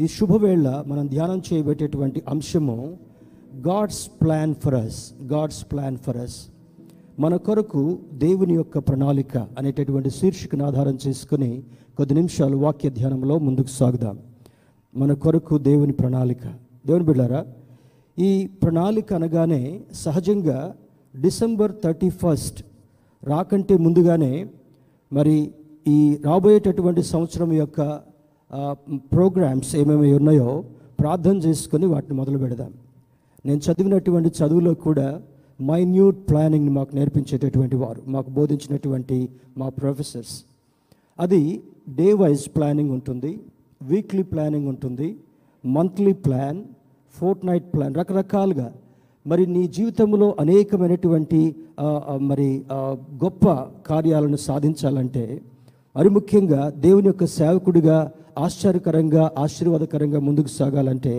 ఈ శుభవేళ మనం ధ్యానం చేయబెట్టేటువంటి అంశము God's plan for us God's plan for us మన కొరకు దేవుని యొక్క ప్రణాళిక అనేటటువంటి శీర్షికను ఆధారం చేసుకుని కొద్ది నిమిషాలు వాక్య ధ్యానంలో ముందుకు సాగుదాం. మన కొరకు దేవుని ప్రణాళిక. దేవుని బిళ్ళారా ఈ ప్రణాళిక అనగానే సహజంగా డిసెంబర్ థర్టీ ఫస్ట్ రాకంటే ముందుగానే మరి ఈ రాబోయేటటువంటి సంవత్సరం యొక్క ప్రోగ్రామ్స్ ఏమేమి ఉన్నాయో ప్రార్థన చేసుకొని వాటిని మొదలు పెడదాం. నేను చదివినటువంటి చదువులో కూడా మైన్యూట్ ప్లానింగ్ని మాకు నేర్పించేటటువంటి వారు మాకు బోధించినటువంటి మా ప్రొఫెసర్స్ అది డే వైజ్ ప్లానింగ్ ఉంటుంది వీక్లీ ప్లానింగ్ ఉంటుంది monthly plan fortnight plan రకరకాలుగా. మరి నీ జీవితంలో అనేకమైనటువంటి మరి గొప్ప కార్యాలను సాధించాలంటే మరి ముఖ్యంగా దేవుని యొక్క సేవకుడిగా ఆశ్చర్యకరంగా ఆశీర్వాదకరంగా ముందుకు సాగాలంటే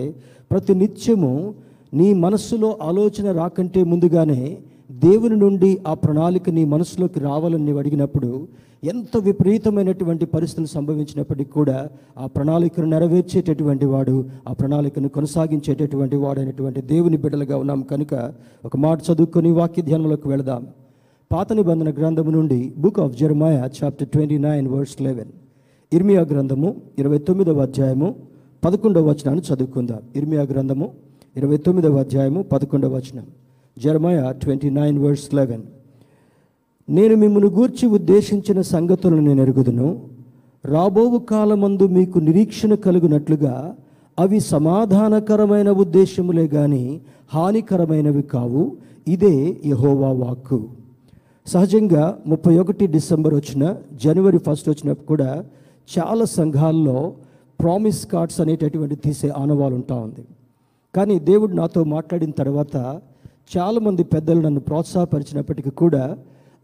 ప్రతి నిత్యము నీ మనస్సులో ఆలోచన రాకంటే ముందుగానే దేవుని నుండి ఆ ప్రణాళిక నీ మనసులోకి రావాలని నీవు అడిగినప్పుడు ఎంత విపరీతమైనటువంటి పరిస్థితులు సంభవించినప్పటికీ కూడా ఆ ప్రణాళికను నెరవేర్చేటటువంటి వాడు ఆ ప్రణాళికను కొనసాగించేటటువంటి వాడు అనేటువంటి దేవుని బిడ్డలుగా ఉన్నాం. కనుక ఒక మాట చదువుకొని వాక్య ధ్యానంలోకి వెళదాం. పాత నిబంధన గ్రంథము నుండి book of Jeremiah chapter twenty nine verse eleven. ఇర్మియా గ్రంథము ఇరవై తొమ్మిదవ అధ్యాయము పదకొండవ వచనాన్ని చదువుకుందాం. ఇర్మియా గ్రంథము ఇరవై తొమ్మిదవ అధ్యాయము పదకొండవ వచనం. Jeremiah twenty nine verse eleven. నేను మిమ్మల్ని గూర్చి ఉద్దేశించిన సంగతులను నేను ఎరుగుదును. రాబోవు కాలమందు మీకు నిరీక్షణ కలుగునట్లుగా అవి సమాధానకరమైన ఉద్దేశములే గాని హానికరమైనవి కావు. ఇదే యహోవా వాక్కు. సహజంగా ముప్పై ఒకటి డిసెంబర్ వచ్చిన జనవరి ఫస్ట్ వచ్చినప్పుడు కూడా చాలా సంఘాల్లో ప్రామిస్ కార్డ్స్ అనేటటువంటి తీసే ఆనవాలు ఉంటా ఉంది. కానీ దేవుడు నాతో మాట్లాడిన తర్వాత చాలామంది పెద్దలు నన్ను ప్రోత్సాహపరిచినప్పటికీ కూడా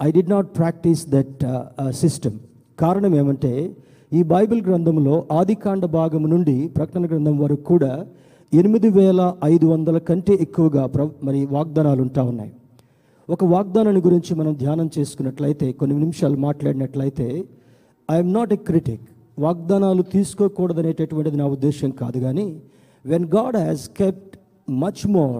I did not practice that system కారణం ఏమంటే ఈ బైబిల్ గ్రంథంలో ఆదికాండ భాగం నుండి ప్రకటన గ్రంథం వరకు కూడా ఎనిమిది వేల ఐదు వందల కంటే ఎక్కువగా ప్ర మరి వాగ్దానాలు ఉంటా ఉన్నాయి. ఒక వాగ్దానాన్ని గురించి మనం ధ్యానం చేసుకున్నట్లయితే కొన్ని నిమిషాలు మాట్లాడినట్లయితే ఐఎమ్ నాట్ ఎ క్రిటిక్ వాగ్దానాలు తీసుకోకూడదనేటటువంటిది నా ఉద్దేశం కాదు కానీ when God has kept much more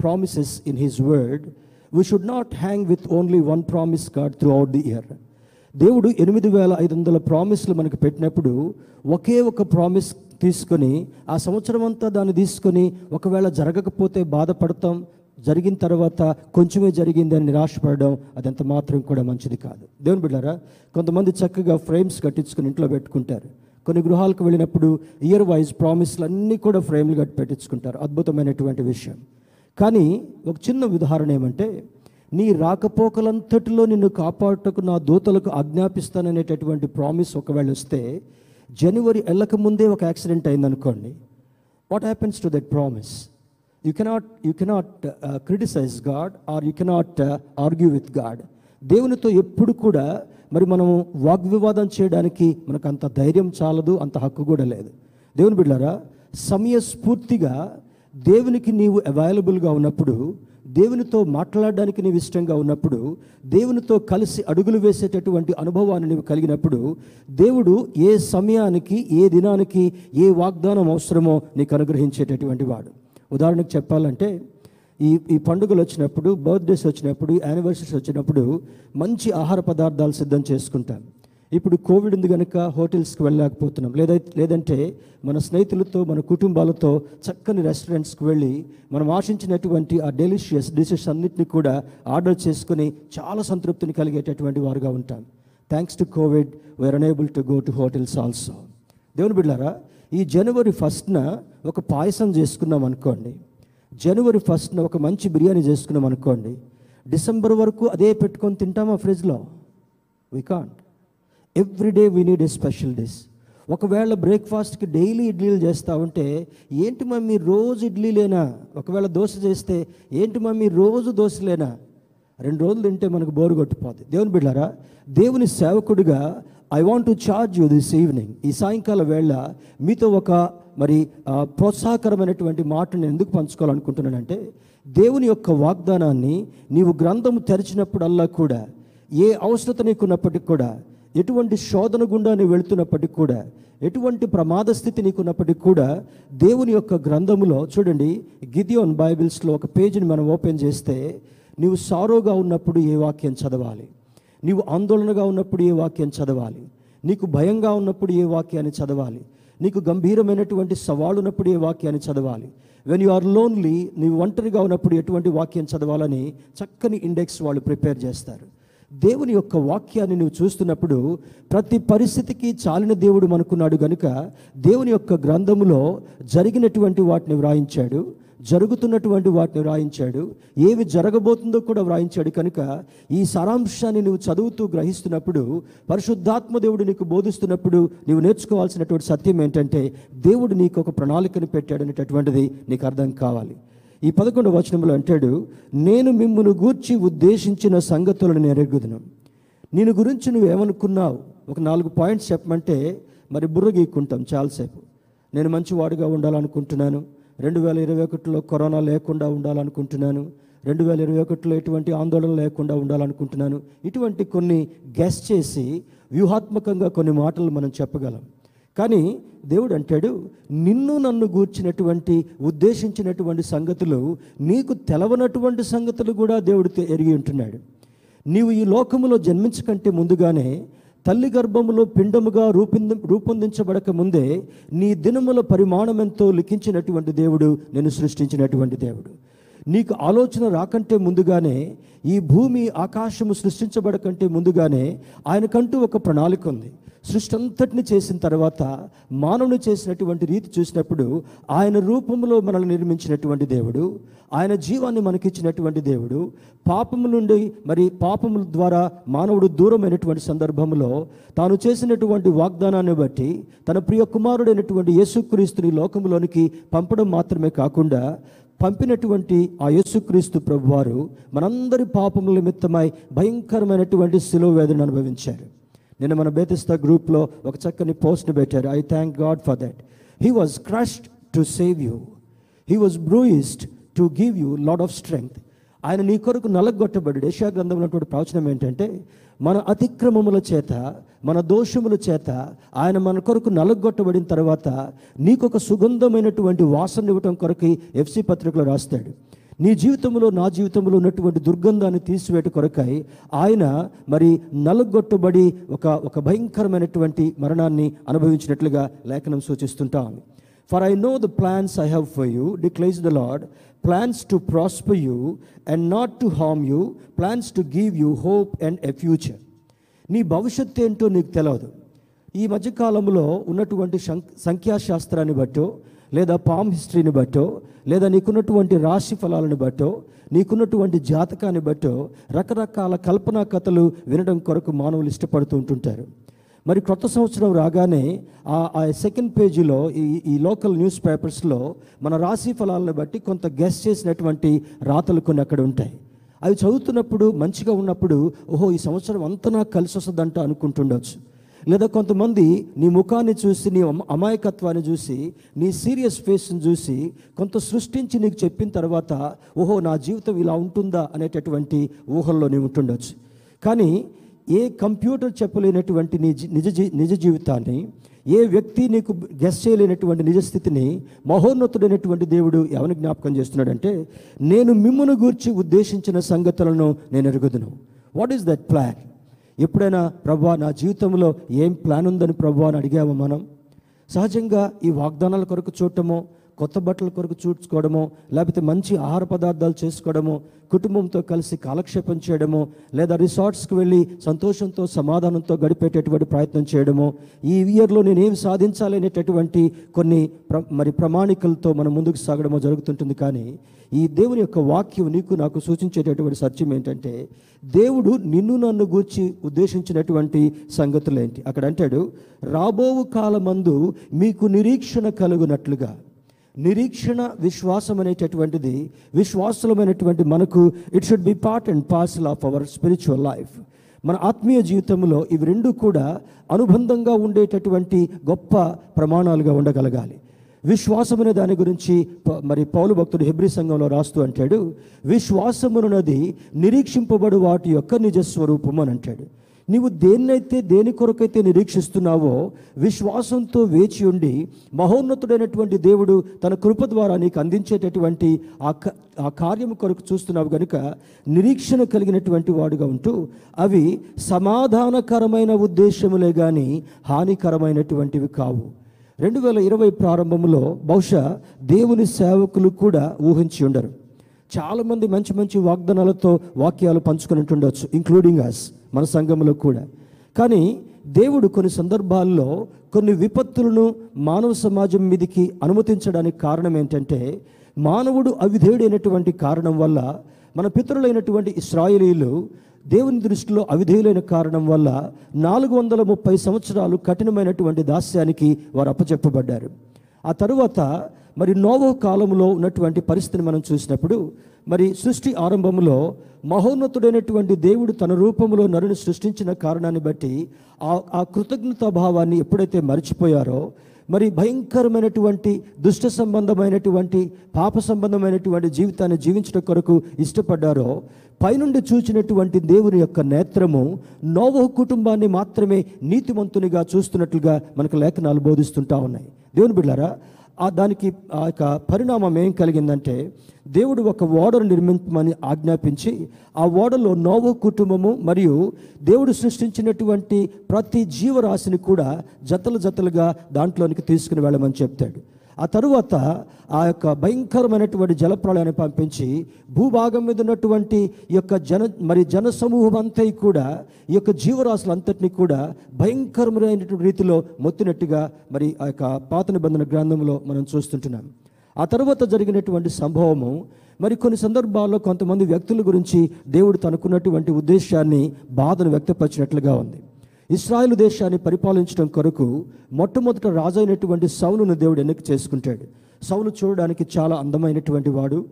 promises in his word we should not hang with only one promise card throughout the year దేవుడు ఎనిమిది వేల ఐదు వందల ప్రామిస్లు మనకు పెట్టినప్పుడు ఒకే ఒక ప్రామిస్ తీసుకొని ఆ సంవత్సరం అంతా దాన్ని తీసుకొని ఒకవేళ జరగకపోతే బాధపడతాం జరిగిన తర్వాత కొంచెమే జరిగిందని నిరాశపడడం అదంత మాత్రం కూడా మంచిది కాదు. దేవుని బిడ్డారా కొంతమంది చక్కగా ఫ్రేమ్స్ కట్టించుకుని ఇంట్లో పెట్టుకుంటారు. కొన్ని గృహాలకు వెళ్ళినప్పుడు ఇయర్ వైజ్ ప్రామిస్లు అన్నీ కూడా ఫ్రేమ్లు కట్టి పెట్టించుకుంటారు. అద్భుతమైనటువంటి విషయం. కానీ ఒక చిన్న ఉదాహరణ ఏమంటే నీ రాకపోకలంతటిలో నిన్ను కాపాడుటకు నా దూతలకు ఆజ్ఞాపిస్తాననేటటువంటి ప్రామిస్ ఒకవేళ వస్తే జనవరి వెళ్ళక ముందే ఒక యాక్సిడెంట్ అయిందనుకోండి. What happens to that promise you cannot you cannot criticise God or you cannot argue with God దేవునితో ఎప్పుడు కూడా మరి మనం వాగ్వివాదం చేయడానికి మనకు అంత ధైర్యం చాలదు అంత హక్కు కూడా లేదు. దేవుని బిడ్డారా సమయస్ఫూర్తిగా దేవునికి నీవు అవైలబుల్గా ఉన్నప్పుడు దేవునితో మాట్లాడడానికి నీవు ఇష్టంగా ఉన్నప్పుడు దేవునితో కలిసి అడుగులు వేసేటటువంటి అనుభవాన్ని నీవు కలిగినప్పుడు దేవుడు ఏ సమయానికి ఏ దినానికి ఏ వాగ్దానం అవసరమో నీకు అనుగ్రహించేటటువంటి వాడు. ఉదాహరణకు చెప్పాలంటే ఈ ఈ పండుగలు వచ్చినప్పుడు బర్త్డేస్ వచ్చినప్పుడు యానివర్సరీస్ వచ్చినప్పుడు మంచి ఆహార పదార్థాలు సిద్ధం చేసుకుంటాం. ఇప్పుడు కోవిడ్ ఉంది కనుక హోటల్స్కి వెళ్ళలేకపోతున్నాం. లేదా లేదంటే మన స్నేహితులతో మన కుటుంబాలతో చక్కని రెస్టారెంట్స్కి వెళ్ళి మనం ఆశించినటువంటి ఆ డెలిషియస్ డిషెస్ అన్నింటినీ కూడా ఆర్డర్ చేసుకుని చాలా సంతృప్తిని కలిగేటటువంటి వారుగా ఉంటాం. Thanks to Covid we are unable to go to hotels also దేవుని బిడ్డారా ఈ జనవరి ఫస్ట్న ఒక పాయసం చేసుకున్నాం అనుకోండి. జనవరి ఫస్ట్న ఒక మంచి బిర్యానీ చేసుకున్నాం అనుకోండి. డిసెంబర్ వరకు అదే పెట్టుకొని తింటామా ఫ్రిడ్జ్లో? We can't every day we need a special dish ఒకవేళ బ్రేక్ఫాస్ట్కి డైలీ ఇడ్లీలు చేస్తా ఉంటే ఏంటి మమ్మీ రోజు ఇడ్లీలేనా ఒకవేళ దోశ చేస్తే ఏంటి మమ్మీ రోజు దోశలేనా రెండు రోజులు తింటే మనకు బోరు కొట్టిపోద్ది. దేవుని బిడ్డారా దేవుని సేవకుడిగా I want to charge you this evening ఈ సాయంకాల వేళ మీతో ఒక మరి ప్రోత్సాహకరమైనటువంటి మాట నేను ఎందుకు పంచుకోవాలనుకుంటున్నానంటే దేవుని యొక్క వాగ్దానాన్ని నీవు గ్రంథము తెరిచినప్పుడల్లా కూడా ఏ అవసరత నీకున్నప్పటికి కూడా ఎటువంటి శోధన గుండా నీవు వెళుతున్నప్పటికి కూడా ఎటువంటి ప్రమాద స్థితి నీకున్నప్పటికీ కూడా దేవుని యొక్క గ్రంథములో చూడండి గిదియోన్ బైబిల్స్లో ఒక పేజీని మనం ఓపెన్ చేస్తే నీవు సారోగా ఉన్నప్పుడు ఏ వాక్యం చదవాలి? నీవు ఆందోళనగా ఉన్నప్పుడు ఏ వాక్యం చదవాలి? నీకు భయంగా ఉన్నప్పుడు ఏ వాక్యాన్ని చదవాలి? నీకు గంభీరమైనటువంటి సవాళ్ళు ఉన్నప్పుడు ఏ వాక్యాన్ని చదవాలి? వెన్ యు ఆర్ లోన్లీ నీవు ఒంటరిగా ఉన్నప్పుడు ఎటువంటి వాక్యం చదవాలని చక్కని ఇండెక్స్ వాళ్ళు ప్రిపేర్ చేస్తారు. దేవుని యొక్క వాక్యాన్ని నువ్వు చూస్తున్నప్పుడు ప్రతి పరిస్థితికి చాలిన దేవుడు మనకున్నాడు గనుక దేవుని యొక్క గ్రంథములో జరిగినటువంటి వాటిని వ్రాయించాడు. జరుగుతున్నటువంటి వాటిని వ్రాయించాడు. ఏవి జరగబోతుందో కూడా వ్రాయించాడు. కనుక ఈ సారాంశాన్ని నువ్వు చదువుతూ గ్రహిస్తున్నప్పుడు పరిశుద్ధాత్మ దేవుడు నీకు బోధిస్తున్నప్పుడు నీవు నేర్చుకోవాల్సినటువంటి సత్యం ఏంటంటే దేవుడు నీకు ఒక ప్రణాళికను పెట్టాడు అనేటటువంటిది నీకు అర్థం కావాలి. ఈ పదకొండు వచనంలో అంటాడు నేను మిమ్మల్ని గూర్చి ఉద్దేశించిన సంగతులను నెరగుదును నేను గురించి నువ్వు ఏమనుకున్నావు? ఒక నాలుగు పాయింట్స్ చెప్పమంటే మరి బుర్ర గీక్కుంటాం చాలాసేపు. నేను మంచివాడిగా ఉండాలనుకుంటున్నాను. రెండు వేల ఇరవై ఒకటిలో కరోనా లేకుండా ఉండాలనుకుంటున్నాను. రెండు వేల ఇరవై ఒకటిలో ఎటువంటి ఆందోళన లేకుండా ఉండాలనుకుంటున్నాను. ఇటువంటి కొన్ని గెస్ చేసి వ్యూహాత్మకంగా కొన్ని మాటలు మనం చెప్పగలం. కానీ దేవుడు అంటాడు నిన్ను నన్ను గూర్చినటువంటి ఉద్దేశించినటువంటి సంగతులు నీకు తెలవనటువంటి సంగతులు కూడా దేవుడు ఎరిగి ఉంటున్నాడు. నీవు ఈ లోకములో జన్మించకంటే ముందుగానే తల్లి గర్భములో పిండముగా రూపొంది రూపొందించబడక ముందే నీ దినముల పరిమాణమెంతో లిఖించినటువంటి దేవుడు నేను సృష్టించినటువంటి దేవుడు. నీకు ఆలోచన రాకంటే ముందుగానే ఈ భూమి ఆకాశము సృష్టించబడకంటే ముందుగానే ఆయనకంటూ ఒక ప్రణాళిక ఉంది. సృష్టి అంతటిని చేసిన తర్వాత మానవుని చేసినటువంటి రీతి చూసినప్పుడు ఆయన రూపంలో మనల్ని నిర్మించినటువంటి దేవుడు ఆయన జీవాన్ని మనకిచ్చినటువంటి దేవుడు పాపము నుండి మరి పాపముల ద్వారా మానవుడు దూరమైనటువంటి సందర్భంలో తాను చేసినటువంటి వాగ్దానాన్ని బట్టి తన ప్రియ కుమారుడైనటువంటి యేసుక్రీస్తుని లోకంలోనికి పంపడం మాత్రమే కాకుండా పంపినటువంటి ఆ యేసుక్రీస్తు ప్రభువారు మనందరి పాపముల నిమిత్తమై భయంకరమైనటువంటి శిలువ వేదన అనుభవించారు. నిన్న మన బేతిస్తా గ్రూప్లో ఒక చక్కని పోస్ట్ని పెట్టారు. I thank God for that. He was crushed to save you. He was bruised to give you lot of strength. ఆయన నీ కొరకు నలగొట్టబడి ఏషియా గ్రంథంలో ఉన్నటువంటి ప్రవచనం ఏంటంటే మన అతిక్రమముల చేత మన దోషముల చేత ఆయన మన కొరకు నలగొట్టబడిన తర్వాత నీకొక సుగంధమైనటువంటి వాసన ఇవ్వటం కొరకు ఎఫ్సి పత్రికలో రాస్తాడు. నీ జీవితంలో నా జీవితంలో ఉన్నటువంటి దుర్గంధాన్ని తీసివేట కొరకై ఆయన మరి నలుగొట్టుబడి ఒక ఒక భయంకరమైనటువంటి మరణాన్ని అనుభవించినట్లుగా లేఖనం సూచిస్తుంటాం for I know the plans I have for you declares the Lord plans to prosper you and not to harm you plans to give you hope and a future నీ భవిష్యత్తు ఏంటో నీకు తెలియదు ఈ మధ్యకాలంలో ఉన్నటువంటి సం సంఖ్యాశాస్త్రాన్ని బట్టో లేదా పామ్ హిస్టరీని బట్టో లేదా నీకున్నటువంటి రాశి ఫలాలను బట్టో నీకున్నటువంటి జాతకాన్ని బట్టో రకరకాల కల్పనా కథలు వినడం కొరకు మానవులు ఇష్టపడుతూ ఉంటుంటారు. మరి కొత్త సంవత్సరం రాగానే ఆ ఆ సెకండ్ పేజీలో ఈ ఈ లోకల్ న్యూస్ పేపర్స్లో మన రాశి ఫలాలను బట్టి కొంత గెస్ చేసినటువంటి రాతలు కొన్ని అక్కడ ఉంటాయి. అవి చదువుతున్నప్పుడు మంచిగా ఉన్నప్పుడు ఓహో ఈ సంవత్సరం అంతా నాకు కలిసి వస్తుందంట అనుకుంటుండొచ్చు. లేదా కొంతమంది నీ ముఖాన్ని చూసి నీ అమాయకత్వాన్ని చూసి నీ సీరియస్ ఫేస్ని చూసి కొంత సృష్టించి నీకు చెప్పిన తర్వాత ఓహో నా జీవితం ఇలా ఉంటుందా అనేటటువంటి ఊహల్లో నీవు ఉంటుండొచ్చు. కానీ ఏ కంప్యూటర్ చెప్పలేనటువంటి నీ నిజ జీ నిజ జీవితాన్ని ఏ వ్యక్తి నీకు గెస్ చేయలేనటువంటి నిజస్థితిని మహోన్నతుడైనటువంటి దేవుడు ఎవరిని జ్ఞాపకం చేస్తున్నాడంటే నేను మిమ్మును గూర్చి ఉద్దేశించిన సంగతులను నేను ఎరుగుదును. వాట్ ఈస్ దట్ ప్లాన్ ఎప్పుడైనా ప్రభా నా జీవితంలో ఏం ప్లాన్ ఉందని ప్రభు అని అడిగామా మనం? సహజంగా ఈ వాగ్దానాల కొరకు చూడటమో కొత్త బట్టల కొరకు చూడ్చుకోవడమో లేకపోతే మంచి ఆహార పదార్థాలు చేసుకోవడము కుటుంబంతో కలిసి కాలక్షేపం చేయడమో లేదా రిసార్ట్స్కి వెళ్ళి సంతోషంతో సమాధానంతో గడిపేటటువంటి ప్రయత్నం చేయడము ఈ ఇయర్లో నేను ఏం సాధించాలి అనేటటువంటి కొన్ని ప్ర మరి ప్రమాణికలతో మనం ముందుకు సాగడము జరుగుతుంటుంది. కానీ ఈ దేవుని యొక్క వాక్యం నీకు నాకు సూచించేటటువంటి సత్యం ఏంటంటే దేవుడు నిన్ను నన్ను గూర్చి ఉద్దేశించినటువంటి సంగతులు ఏంటి? అక్కడ అంటాడు రాబోవు కాలమందు మీకు నిరీక్షణ కలుగునట్లుగా. నిరీక్షణ విశ్వాసం అనేటటువంటిది విశ్వాసమైనటువంటి మనకు it should be part and parcel of our spiritual life మన ఆత్మీయ జీవితంలో ఇవి రెండు కూడా అనుబంధంగా ఉండేటటువంటి గొప్ప ప్రమాణాలుగా ఉండగలగాలి. విశ్వాసం అనే దాని గురించి ప- మరి పౌలు భక్తుడు హెబ్రి సంఘంలో రాస్తూ అంటాడు విశ్వాసమునది నిరీక్షింపబడు వాటి యొక్క నిజ స్వరూపం అని అంటాడు. నీవు దేన్నైతే దేని కొరకైతే నిరీక్షిస్తున్నావో విశ్వాసంతో వేచి ఉండి మహోన్నతుడైనటువంటి దేవుడు తన కృప ద్వారా నీకు అందించేటటువంటి ఆ క- ఆ కార్యము కొరకు చూస్తున్నావు గనుక నిరీక్షణ కలిగినటువంటి వాడుగా ఉంటూ అవి సమాధానకరమైన ఉద్దేశములే కానీ హానికరమైనటువంటివి కావు. రెండు వేల ఇరవై ప్రారంభంలో బహుశా దేవుని సేవకులు కూడా ఊహించి ఉండరు. చాలామంది మంచి మంచి వాగ్దానాలతో వాక్యాలు పంచుకుని ఉండొచ్చు ఇంక్లూడింగ్ అస్ మన సంఘంలో కూడా. కానీ దేవుడు కొన్ని సందర్భాల్లో కొన్ని విపత్తులను మానవ సమాజం మీదికి అనుమతించడానికి కారణం ఏంటంటే మానవుడు అవిధేయుడైనటువంటి కారణం వల్ల మన పితరులైనటువంటి ఇస్రాయేలీలు దేవుని దృష్టిలో అవిధేయులైన కారణం వల్ల నాలుగు వందల ముప్పై సంవత్సరాలు కఠినమైనటువంటి దాస్యానికి వారు అప్పచెప్పబడ్డారు. ఆ తరువాత మరి నోవో కాలంలో ఉన్నటువంటి పరిస్థితిని మనం చూసినప్పుడు మరి సృష్టి ఆరంభంలో మహోన్నతుడైనటువంటి దేవుడు తన రూపంలో నరుని సృష్టించిన కారణాన్ని బట్టి ఆ ఆ కృతజ్ఞతా భావాన్ని ఎప్పుడైతే మర్చిపోయారో మరి భయంకరమైనటువంటి దుష్ట సంబంధమైనటువంటి పాప సంబంధమైనటువంటి జీవితాన్ని జీవించడం కొరకు ఇష్టపడ్డారో పైనుండి చూచినటువంటి దేవుని యొక్క నేత్రము నోవహ కుటుంబాన్ని మాత్రమే నీతిమంతునిగా చూస్తున్నట్లుగా మనకు లేఖనాలు బోధిస్తుంటా ఉన్నాయి. దేవుని బిడ్డారా దానికి ఆ యొక్క పరిణామం ఏం కలిగిందంటే దేవుడు ఒక ఓడను నిర్మించమని ఆజ్ఞాపించి ఆ ఓడలో నోవో కుటుంబము మరియు దేవుడు సృష్టించినటువంటి ప్రతి జీవరాశిని కూడా జతలు జతలుగా దాంట్లోనికి తీసుకుని వెళ్ళమని చెప్తాడు. ఆ తరువాత ఆ యొక్క భయంకరమైనటువంటి జలప్రళయాన్ని పంపించి భూభాగం మీద ఉన్నటువంటి ఈ యొక్క జన మరి జన సమూహం అంతా కూడా ఈ యొక్క జీవరాశులంతటినీ కూడా భయంకరమైనటువంటి రీతిలో మొత్తినట్టుగా మరి ఆ యొక్క పాత నిబంధన గ్రంథంలో మనం చూస్తుంటున్నాం. ఆ తర్వాత జరిగినటువంటి సంభవము మరి కొన్ని సందర్భాల్లో కొంతమంది వ్యక్తుల గురించి దేవుడు తనకున్నటువంటి ఉద్దేశాన్ని బాధను వ్యక్తపరిచినట్లుగా ఉంది. ఇస్రాయేల్ దేశాన్ని పరిపాలించడం కొరకు మొట్టమొదట రాజు అయినటువంటి సౌలును దేవుడు ఎన్నిక చేసుకుంటాడు. సౌలు చూడడానికి చాలా అందమైనటువంటి వాడు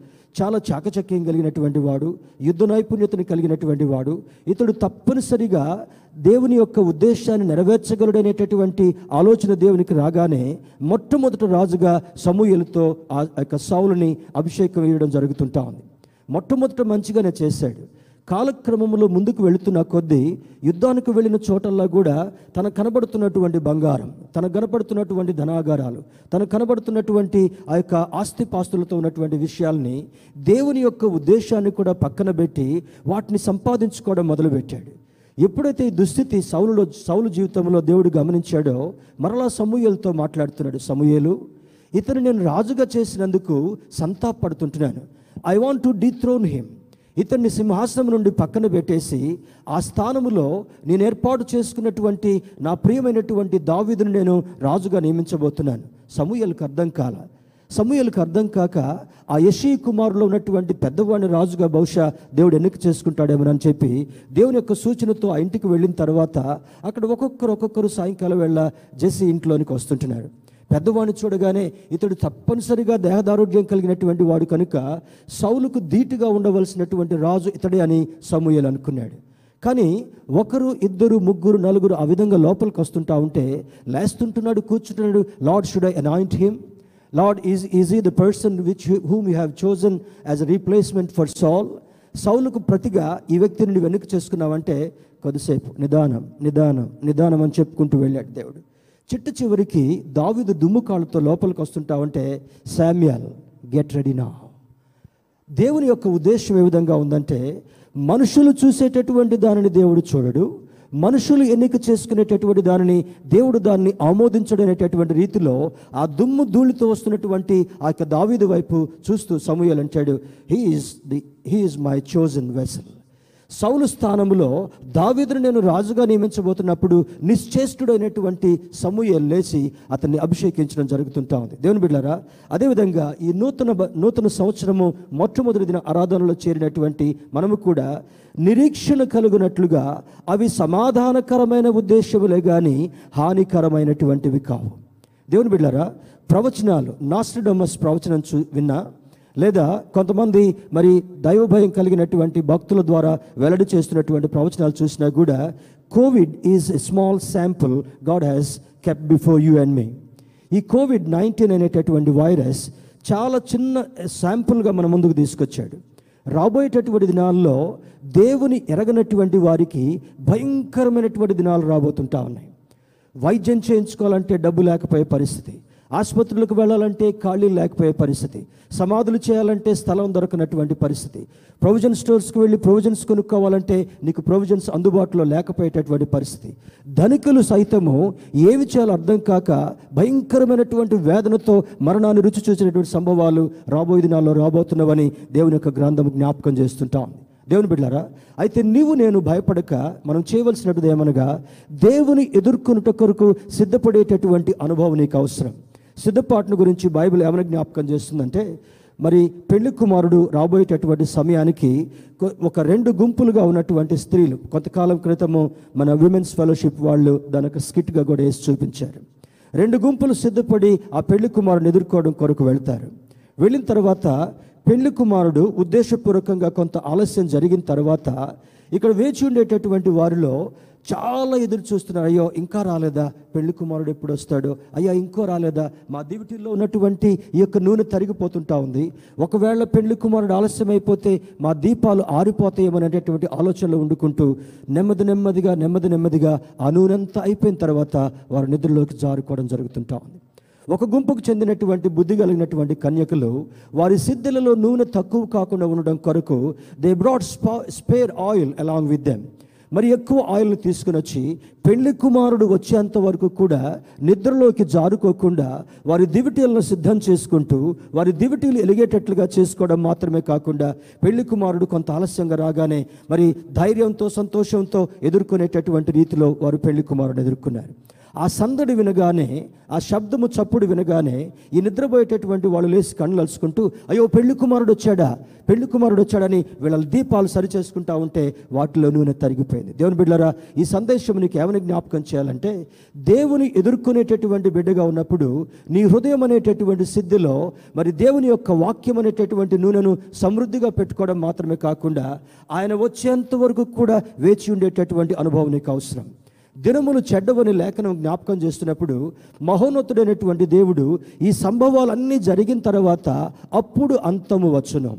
చాలా చాకచక్యం కలిగినటువంటి వాడు యుద్ధ నైపుణ్యతను కలిగినటువంటి వాడు. ఇతడు తప్పనిసరిగా దేవుని యొక్క ఉద్దేశాన్ని నెరవేర్చగలడనేటటువంటి ఆలోచన దేవునికి రాగానే మొట్టమొదట రాజుగా సమూహలతో ఆ యొక్క సౌలుని అభిషేకం వేయడం జరుగుతుంటా ఉంది. మొట్టమొదట మంచిగానే చేశాడు. కాలక్రమంలో ముందుకు వెళుతున్న కొద్దీ యుద్ధానికి వెళ్ళిన చోటల్లా కూడా తన కనబడుతున్నటువంటి బంగారం తన కనబడుతున్నటువంటి ధనాగారాలు తన కనబడుతున్నటువంటి ఆ యొక్క ఆస్తిపాస్తులతో ఉన్నటువంటి విషయాల్ని దేవుని యొక్క ఉద్దేశాన్ని కూడా పక్కన పెట్టి వాటిని సంపాదించుకోవడం మొదలుపెట్టాడు. ఎప్పుడైతే ఈ దుస్థితి సౌలులో సౌలు జీవితంలో దేవుడు గమనించాడో మరలా సమూహలతో మాట్లాడుతున్నాడు సమూహలు ఇతను నేను రాజుగా చేసినందుకు సంతాపడుతుంటున్నాను I want to dethrone him ఇతన్ని సింహాసనం నుండి పక్కన పెట్టేసి ఆ స్థానములో నేను ఏర్పాటు చేసుకున్నటువంటి నా ప్రియమైనటువంటి దావిదును నేను రాజుగా నియమించబోతున్నాను. సమూహలకు అర్థం కాల. సమూహలకు అర్థం కాక ఆ యశీ కుమారులో ఉన్నటువంటి పెద్దవాడిని రాజుగా బహుశా దేవుడు ఎన్నిక చేసుకుంటాడేమోనని చెప్పి దేవుని యొక్క సూచనతో ఆ ఇంటికి వెళ్ళిన తర్వాత అక్కడ ఒక్కొక్కరు ఒక్కొక్కరు సాయంకాలం వేళ జెస్సీ ఇంట్లోనికి వస్తుంటున్నారు. పెద్దవాడిని చూడగానే ఇతడు తప్పనిసరిగా దేహదారోగ్యం కలిగినటువంటి వాడు కనుక సౌలుకు ధీటుగా ఉండవలసినటువంటి రాజు ఇతడే అని సమూహలు అనుకున్నాడు. కానీ ఒకరు ఇద్దరు ముగ్గురు నలుగురు ఆ విధంగా లోపలికి వస్తుంటా ఉంటే లేస్తుంటున్నాడు కూర్చుంటున్నాడు Lord should I anoint him? Lord is is he the person which whom you have chosen as a replacement for Saul? సౌలుకు ప్రతిగా ఈ వ్యక్తిని నువ్వు వెనుక చేసుకున్నావంటే కొద్దిసేపు నిదానం నిదానం నిదానం అని చెప్పుకుంటూ వెళ్ళాడు దేవుడు. చిట్ట చివరికి దావిదు దుమ్ము కాళ్ళతో లోపలికి వస్తుంటావంటే శామ్యాల్ గెట్ రెడీ నా. దేవుని యొక్క ఉద్దేశం ఏ విధంగా ఉందంటే మనుషులు చూసేటటువంటి దానిని దేవుడు చూడడు మనుషులు ఎన్నిక చేసుకునేటటువంటి దానిని దేవుడు దాన్ని ఆమోదించడనేటటువంటి రీతిలో ఆ దుమ్ము ధూళితో వస్తున్నటువంటి ఆ యొక్క దావీదు వైపు చూస్తూ సమూయలు అంటాడు he is the he is my chosen vessel సౌలు స్థానంలో దావీదును నేను రాజుగా నియమించబోతున్నప్పుడు నిశ్చేష్టుడైనటువంటి సమూహం లేచి అతన్ని అభిషేకించడం జరుగుతుంటా ఉంది. దేవుని బిడ్డారా అదేవిధంగా ఈ నూతన బ- నూతన సంవత్సరము మొట్టమొదటి దిన ఆరాధనలో చేరినటువంటి మనము కూడా నిరీక్షణ కలుగునట్లుగా అవి సమాధానకరమైన ఉద్దేశములే కానీ హానికరమైనటువంటివి కావు. దేవుని బిడ్డారా ప్రవచనాలు నాస్ట్రడమస్ ప్రవచనం చూ విన్నా లేదా కొంతమంది మరి దైవభయం కలిగినటువంటి భక్తుల ద్వారా వెల్లడి చేస్తున్నటువంటి ప్రవచనాలు చూసినా కూడా COVID is a small sample God has kept before you and me ఈ కోవిడ్ నైన్టీన్ అనేటటువంటి వైరస్ చాలా చిన్న శాంపుల్గా మన ముందుకు తీసుకొచ్చాడు. రాబోయేటటువంటి దినాల్లో దేవుని ఎరగనటువంటి వారికి భయంకరమైనటువంటి దినాలు రాబోతుంటా ఉన్నాయి. వైద్యం చేయించుకోవాలంటే డబ్బు లేకపోయే పరిస్థితి. ఆసుపత్రులకు వెళ్ళాలంటే ఖాళీ లేకపోయే పరిస్థితి. సమాధులు చేయాలంటే స్థలం దొరకనటువంటి పరిస్థితి. ప్రొవిజన్ స్టోర్స్కి వెళ్ళి ప్రొవిజన్స్ కొనుక్కోవాలంటే నీకు ప్రొవిజన్స్ అందుబాటులో లేకపోయేటటువంటి పరిస్థితి. ధనికులు సైతము ఏమి చేయాలో అర్థం కాక భయంకరమైనటువంటి వేదనతో మరణాన్ని రుచి చూసినటువంటి సంభవాలు రాబోయే దినాల్లో రాబోతున్నవని దేవుని యొక్క గ్రంథం జ్ఞాపకం చేస్తుంటాం దేవుని బిడ్డారా అయితే నీవు నేను భయపడక మనం చేయవలసినది ఏమనగా దేవుని ఎదుర్కొనుట కొరకు సిద్ధపడేటటువంటి అనుభవం నీకు అవసరం. సిద్ధపాటును గురించి బైబిల్ ఏమైనా జ్ఞాపకం చేస్తుందంటే మరి పెళ్ళి కుమారుడు రాబోయేటటువంటి సమయానికి ఒక రెండు గుంపులుగా ఉన్నటువంటి స్త్రీలు కొంతకాలం క్రితము మన విమెన్స్ ఫెలోషిప్ వాళ్ళు దాని ఒక స్కిట్గా కూడా వేసి చూపించారు. రెండు గుంపులు సిద్ధపడి ఆ పెళ్ళి కుమారుని ఎదుర్కోవడం కొరకు వెళ్తారు. వెళ్ళిన తర్వాత పెళ్ళి కుమారుడు ఉద్దేశపూర్వకంగా కొంత ఆలస్యం జరిగిన తర్వాత ఇక్కడ వేచి ఉండేటటువంటి వారిలో చాలా ఎదురు చూస్తున్నారు. అయ్యో ఇంకా రాలేదా? పెళ్ళి కుమారుడు ఎప్పుడు వస్తాడు? అయ్యా ఇంకో రాలేదా? మా దివిటిలో ఉన్నటువంటి ఈ యొక్క నూనె తరిగిపోతుంటా ఉంది. ఒకవేళ పెళ్ళి కుమారుడు ఆలస్యం అయిపోతే మా దీపాలు ఆరిపోతాయేమనేటటువంటి ఆలోచనలో వండుకుంటూ నెమ్మది నెమ్మదిగా నెమ్మది నెమ్మదిగా ఆ నూనె అంతా అయిపోయిన తర్వాత వారు నిద్రలోకి జారుకోవడం జరుగుతుంటా ఉంది. ఒక గుంపుకు చెందినటువంటి బుద్ధి కలిగినటువంటి కన్యకలు వారి సిద్ధులలో నూనె తక్కువ కాకుండా ఉండడం కొరకు they brought spare oil along with them. మరి ఎక్కువ ఆయిల్ని తీసుకుని వచ్చి పెళ్ళి కుమారుడు వచ్చేంత వరకు కూడా నిద్రలోకి జారుకోకుండా వారి దివిటీలను సిద్ధం చేసుకుంటూ వారి దివిటీలు ఎలిగేటట్లుగా చేసుకోవడం మాత్రమే కాకుండా పెళ్ళి కుమారుడు కొంత ఆలస్యంగా రాగానే మరి ధైర్యంతో సంతోషంతో ఎదుర్కొనేటటువంటి రీతిలో వారు పెళ్ళి కుమారుడు ఎదుర్కొన్నారు. ఆ సందడి వినగానే ఆ శబ్దము చప్పుడు వినగానే ఈ నిద్రపోయేటటువంటి వాళ్ళు లేచి కళ్ళు అలుచుకుంటూ అయ్యో పెళ్ళి కుమారుడు వచ్చాడా? పెళ్ళి కుమారుడు వచ్చాడని వీళ్ళ దీపాలు సరి చేసుకుంటా ఉంటే వాటిలో నూనె తరిగిపోయింది. దేవుని బిడ్డరా ఈ సందేశం నీకు ఏమని జ్ఞాపకం చేయాలంటే దేవుని ఎదుర్కొనేటటువంటి బిడ్డగా ఉన్నప్పుడు నీ హృదయం అనేటటువంటి సిద్ధిలో మరి దేవుని యొక్క వాక్యం అనేటటువంటి నూనెను సమృద్ధిగా పెట్టుకోవడం మాత్రమే కాకుండా ఆయన వచ్చేంత వరకు కూడా వేచి ఉండేటటువంటి అనుభవం నీకు అవసరం. దినములు చెడ్డవని లేఖనం జ్ఞాపకం చేస్తున్నప్పుడు మహోన్నతుడైనటువంటి దేవుడు ఈ సంభవాలన్నీ జరిగిన తర్వాత అప్పుడు అంతము వచ్చును.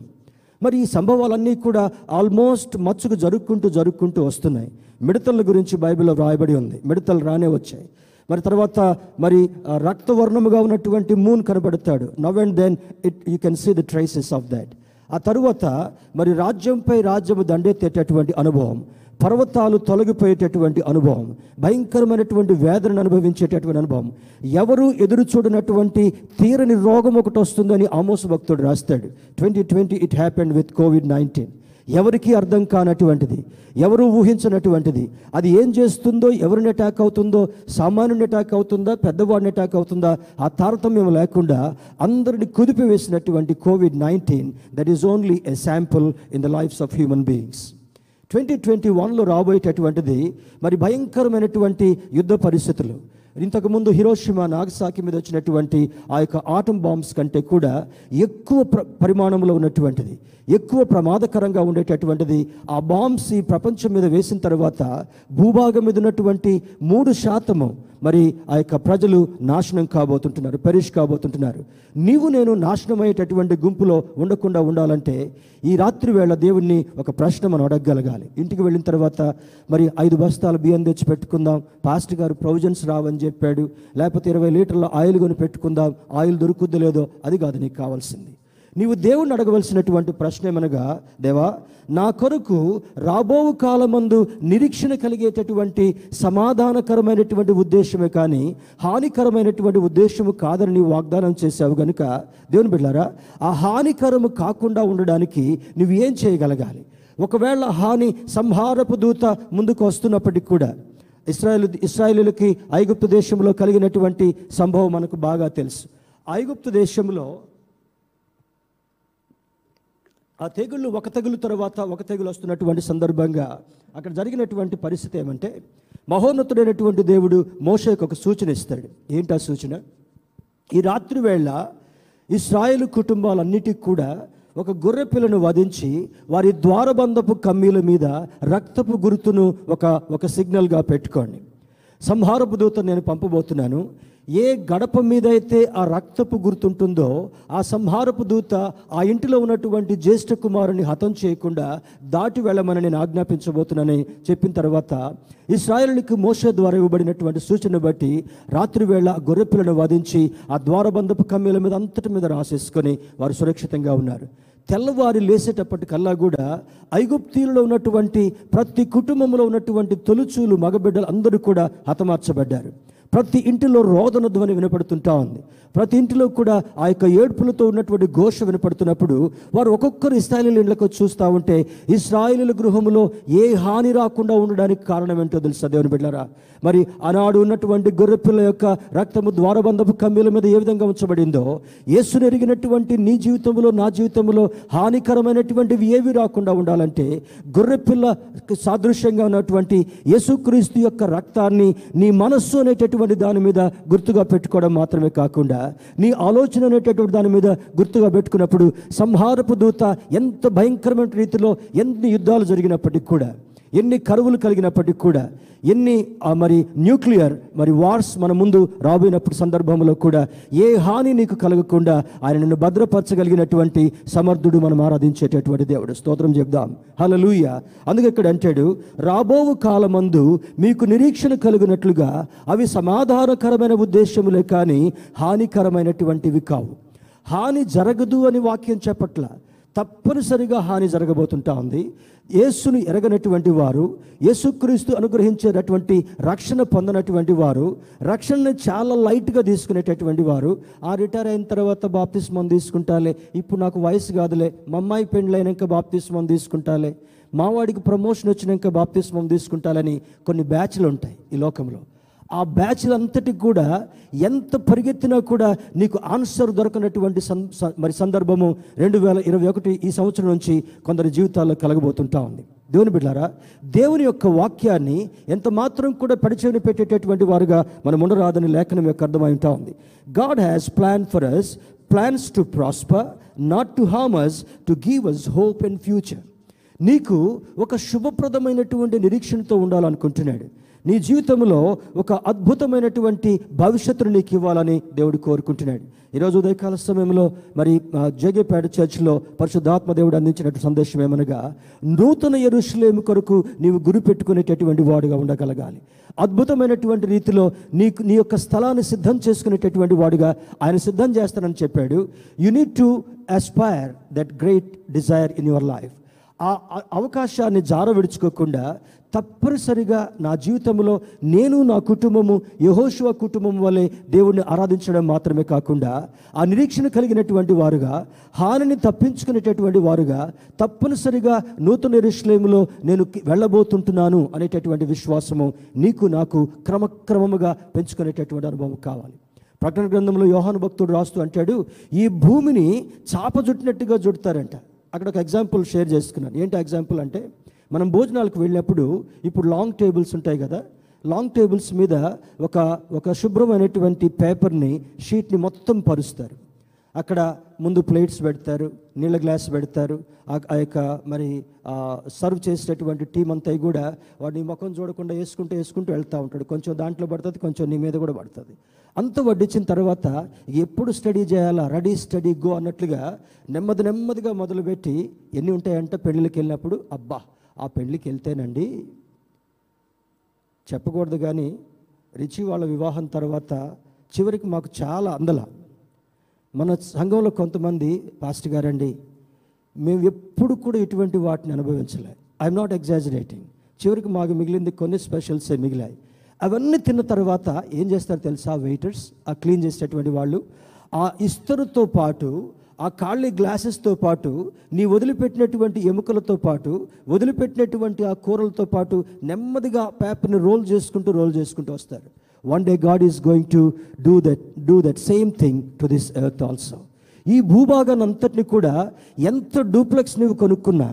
మరి ఈ సంభవాలన్నీ కూడా ఆల్మోస్ట్ మచ్చుకు జరుక్కుంటూ జరుక్కుంటూ వస్తున్నాయి. మిడతల గురించి బైబిల్లో వ్రాయబడి ఉంది. మిడతలు రానే వచ్చాయి. మరి తర్వాత మరి రక్తవర్ణముగా ఉన్నటువంటి మూన్ కనబడతాడు. Now and then it you can see the traces of that ఆ తరువాత మరి రాజ్యంపై రాజ్యము దండెత్తేటటువంటి అనుభవం. పర్వతాలు తొలగిపోయేటటువంటి అనుభవం భయంకరమైనటువంటి వేదనను అనుభవించేటటువంటి అనుభవం. ఎవరు ఎదురు చూడనటువంటి తీరని రోగం ఒకటి వస్తుందని ఆమోస భక్తుడు రాస్తాడు. Twenty twenty it happened with COVID nineteen ఎవరికీ అర్థం కానటువంటిది ఎవరు ఊహించినటువంటిది అది ఏం చేస్తుందో ఎవరిని అటాక్ అవుతుందో సామాన్యుని అటాక్ అవుతుందా పెద్దవాడిని అటాక్ అవుతుందా ఆ తారతమ్యం లేకుండా అందరిని కుదిపివేసినటువంటి COVID nineteen that is only a sample in the lifes of human beings twenty twenty వన్లో రాబోయేటటువంటిది మరి భయంకరమైనటువంటి యుద్ధ పరిస్థితులు. ఇంతకుముందు హిరోషిమా నాగసాకి మీద వచ్చినటువంటి ఆ యొక్క ఆటం బాంబ్స్ కంటే కూడా ఎక్కువ ప్ర పరిమాణంలో ఉన్నటువంటిది ఎక్కువ ప్రమాదకరంగా ఉండేటటువంటిది ఆ బాంబ్స్ ఈ ప్రపంచం మీద వేసిన తర్వాత భూభాగం మీద ఉన్నటువంటి మూడు శాతము మరి ఆ యొక్క ప్రజలు నాశనం కాబోతుంటున్నారు పెరిష్ కాబోతుంటున్నారు. నీవు నేను నాశనం అయ్యేటటువంటి గుంపులో ఉండకుండా ఉండాలంటే ఈ రాత్రి వేళ దేవుణ్ణి ఒక ప్రశ్న మనం అడగగలగాలి. ఇంటికి వెళ్ళిన తర్వాత మరి ఐదు బస్తాలు బియ్యం తెచ్చి పెట్టుకుందాం పాస్ట్ గారు ప్రొవిజన్స్ రావని చెప్పాడు లేకపోతే ఇరవై లీటర్ల ఆయిల్ కొని పెట్టుకుందాం ఆయిల్ దొరుకుద్దో లేదో అది కాదు నీకు కావాల్సింది. నీవు దేవుణ్ణి అడగవలసినటువంటి ప్రశ్న ఏమనగా దేవా నా కొరకు రాబోవు కాలమందు నిరీక్షణ కలిగేటటువంటి సమాధానకరమైనటువంటి ఉద్దేశమే కానీ హానికరమైనటువంటి ఉద్దేశము కాదని నీవు వాగ్దానం చేశావు గనుక దేవుని బిడ్డారా ఆ హానికరము కాకుండా ఉండడానికి నువ్వు ఏం చేయగలగాలి? ఒకవేళ హాని సంహారపు దూత ముందుకు వస్తున్నప్పటికీ కూడా ఇస్రాయల్ ఇస్రాయలులకి ఐగుప్తు దేశంలో కలిగినటువంటి సంభవం మనకు బాగా తెలుసు. ఐగుప్తు దేశంలో ఆ తెగుళ్ళు ఒక తెగులు తర్వాత ఒక తెగులు వస్తున్నటువంటి సందర్భంగా అక్కడ జరిగినటువంటి పరిస్థితి ఏమంటే మహోన్నతుడైనటువంటి దేవుడు మోషకు ఒక సూచన ఇస్తాడు. ఏంటి ఆ సూచన? ఈ రాత్రి వేళ ఇస్రాయేల్ కుటుంబాలన్నిటికి కూడా ఒక గొర్రె పిల్లను వధించి వారి ద్వారబంధపు కమ్మీల మీద రక్తపు గుర్తును ఒక ఒక సిగ్నల్గా పెట్టుకోండి. సంహారపు దూత నేను పంపబోతున్నాను. ఏ గడప మీద అయితే ఆ రక్తపు గుర్తుంటుందో ఆ సంహారపు దూత ఆ ఇంటిలో ఉన్నటువంటి జ్యేష్ఠ కుమారుని హతం చేయకుండా దాటి వెళ్ళమని నేను ఆజ్ఞాపించబోతున్నానని చెప్పిన తర్వాత ఇస్రాయలునికి మోస ద్వారా ఇవ్వబడినటువంటి సూచన బట్టి రాత్రివేళ ఆ గొర్రెపిల్లను వధించి ఆ ద్వారబంధపు కమ్మీల మీద అంతటి మీద రాసేసుకొని వారు సురక్షితంగా ఉన్నారు. తెల్లవారి లేసేటప్పటికల్లా కూడా ఐగుప్తీయులలో ఉన్నటువంటి ప్రతి కుటుంబంలో ఉన్నటువంటి తొలుచూలు మగబిడ్డలు అందరూ కూడా హతమార్చబడ్డారు. ప్రతి ఇంటిలో రోదన ధ్వని వినపడుతుంటా ఉంది. ప్రతి ఇంటిలో కూడా ఆ యొక్క ఏడ్పులతో ఉన్నటువంటి ఘోష వినపడుతున్నప్పుడు వారు ఒక్కొక్కరు ఇస్రాయలీల ఇళ్ళకు చూస్తూ ఉంటే ఇస్రాయలీల గృహములో ఏ హాని రాకుండా ఉండడానికి కారణం ఏంటో తెలుసు దేవుని బిడ్డరా మరి ఆనాడు ఉన్నటువంటి గొర్రెపిల్ల యొక్క రక్తము ద్వారబంధపు కమ్మీల మీద ఏ విధంగా ఉంచబడిందో యేసును ఎరిగినటువంటి నీ జీవితంలో నా జీవితంలో హానికరమైనటువంటివి ఏవి రాకుండా ఉండాలంటే గొర్రెపిల్ల సాదృశ్యంగా ఉన్నటువంటి యేసుక్రీస్తు యొక్క రక్తాన్ని నీ మనస్సు అనేటటువంటి దాని మీద గుర్తుగా పెట్టుకోవడం మాత్రమే కాకుండా నీ ఆలోచన అనేటటువంటి దాని మీద గుర్తుగా పెట్టుకున్నప్పుడు సంహారపు దూత ఎంత భయంకరమైన రీతిలో ఎన్ని యుద్ధాలు జరిగినప్పటికీ కూడా ఎన్ని కరువులు కలిగినప్పటికీ కూడా ఎన్ని మరి న్యూక్లియర్ మరి వార్స్ మన ముందు రాబోయినప్పుడు సందర్భంలో కూడా ఏ హాని నీకు కలగకుండా ఆయన నిన్ను భద్రపరచగలిగినటువంటి సమర్థుడు మనం ఆరాధించేటటువంటి దేవుడు. స్తోత్రం చెప్దాం. హలలుయ అందుకే ఇక్కడ అంటాడు రాబోవు కాలమందు మీకు నిరీక్షణ కలిగినట్లుగా అవి సమాధానకరమైన ఉద్దేశములే కానీ హానికరమైనటువంటివి కావు. హాని జరగదు అని వాక్యం చెప్పట్ల. తప్పనిసరిగా హాని జరగబోతుంటా ఉంది. యేసును ఎరగనటువంటి వారు యేసుక్రీస్తు అనుగ్రహించేటటువంటి రక్షణ పొందనటువంటి వారు రక్షణను చాలా లైట్గా తీసుకునేటటువంటి వారు ఆ రిటైర్ అయిన తర్వాత బాప్తిస్మం తీసుకుంటాలే ఇప్పుడు నాకు వయసు కాదులే మా అమ్మాయి పెండ్లైనాక బాప్తిస్మం తీసుకుంటాలే మావాడికి ప్రమోషన్ వచ్చినాక బాప్తిస్మం తీసుకుంటాలని కొన్ని బ్యాచ్లు ఉంటాయి ఈ లోకంలో. ఆ బ్యాచ్లు అంతటికి కూడా ఎంత పరిగెత్తినా కూడా నీకు ఆన్సర్ దొరకనటువంటి సం స- మరి సందర్భము రెండు వేల ఇరవై ఒకటి ఈ సంవత్సరం నుంచి కొందరి జీవితాల్లో కలగబోతుంటా ఉంది. దేవుని బిడ్డారా దేవుని యొక్క వాక్యాన్ని ఎంత మాత్రం కూడా పడిచేని పెట్టేటటువంటి వారుగా మనం ఉండరాదని లేఖనం యొక్క అర్థమై ఉంటా ఉంది. God has plan for us plans to prosper not to harm us to give us hope and future నీకు ఒక శుభప్రదమైనటువంటి నిరీక్షణతో ఉండాలనుకుంటున్నాడు. నీ జీవితంలో ఒక అద్భుతమైనటువంటి భవిష్యత్తును నీకు ఇవ్వాలని దేవుడు కోరుకుంటున్నాడు. ఈరోజు ఉదయకాల సమయంలో మరి జగేపేట చర్చిలో పరిశుద్ధాత్మ దేవుడు అందించినట్టు సందేశం ఏమనగా నూతన ఎరుషులేము కొరకు నీవు గురి పెట్టుకునేటటువంటి వాడుగా ఉండగలగాలి. అద్భుతమైనటువంటి రీతిలో నీకు నీ యొక్క స్థలాన్ని సిద్ధం చేసుకునేటటువంటి వాడుగా ఆయన సిద్ధం చేస్తానని చెప్పాడు. You need to aspire that great desire in your life ఆ అవకాశాన్ని జార విడుచుకోకుండా తప్పనిసరిగా నా జీవితంలో నేను నా కుటుంబము యహోశివ కుటుంబం వలె దేవుణ్ణి ఆరాధించడం మాత్రమే కాకుండా ఆ నిరీక్షణ కలిగినటువంటి వారుగా హానిని తప్పించుకునేటటువంటి వారుగా తప్పనిసరిగా నూతన ఎరుషలేములో నేను వెళ్ళబోతుంటున్నాను అనేటటువంటి విశ్వాసము నీకు నాకు క్రమక్రమముగా పెంచుకునేటటువంటి అనుభవం కావాలి. ప్రకటన గ్రంథంలో యోహాను భక్తుడు రాస్తూ అంటాడు ఈ భూమిని చాప జుట్టినట్టుగా జుడతారంట. అక్కడ ఒక ఎగ్జాంపుల్ షేర్ చేసుకున్నాను. ఏంటి ఎగ్జాంపుల్ అంటే మనం భోజనాలకు వెళ్ళినప్పుడు ఇప్పుడు లాంగ్ టేబుల్స్ ఉంటాయి కదా? లాంగ్ టేబుల్స్ మీద ఒక ఒక శుభ్రమైనటువంటి పేపర్ని షీట్ని మొత్తం పరుస్తారు. అక్కడ ముందు ప్లేట్స్ పెడతారు నీళ్ళ గ్లాస్ పెడతారు. ఆ ఆ యొక్క మరి సర్వ్ చేసేటటువంటి టీం అంతా కూడా వాడిని ముఖం చూడకుండా వేసుకుంటూ వేసుకుంటూ వెళ్తూ ఉంటాడు. కొంచెం దాంట్లో పడుతుంది కొంచెం నీ మీద కూడా పడుతుంది. అంత వడ్డించిన తర్వాత ఎప్పుడు స్టడీ చేయాలా? రెడీ స్టడీ గో అన్నట్లుగా నెమ్మది నెమ్మదిగా మొదలుపెట్టి ఎన్ని ఉంటాయంటే పెళ్ళిళ్ళకి వెళ్ళినప్పుడు? అబ్బా! ఆ పెళ్ళికి వెళ్తేనండి చెప్పకూడదు కానీ రిచి వాళ్ళ వివాహం తర్వాత చివరికి మాకు చాలా అందల. మన సంఘంలో కొంతమంది పాస్టర్ గారండి మేము ఎప్పుడు కూడా ఇటువంటి వాటిని అనుభవించలే. ఐఎమ్ నాట్ ఎగ్జాజరేటింగ్ చివరికి మాకు మిగిలింది కొన్ని స్పెషల్సే మిగిలాయి. అవన్నీ తిన్న తర్వాత ఏం చేస్తారు తెలుసా వెయిటర్స్ ఆ క్లీన్ చేసేటటువంటి వాళ్ళు ఆ ఇస్తరుతో పాటు ఆ ఖాళీ గ్లాసెస్తో పాటు నీ వదిలిపెట్టినటువంటి ఎముకలతో పాటు వదిలిపెట్టినటువంటి ఆ కూరలతో పాటు నెమ్మదిగా పేపర్ని రోల్ చేసుకుంటూ రోల్ చేసుకుంటూ వస్తారు. One day God is going to do that do that same thing to this earth also ఈ భూభాగాన్ని అంతటిని కూడా ఎంత డూప్లెక్స్ నువ్వు కొనుక్కున్నా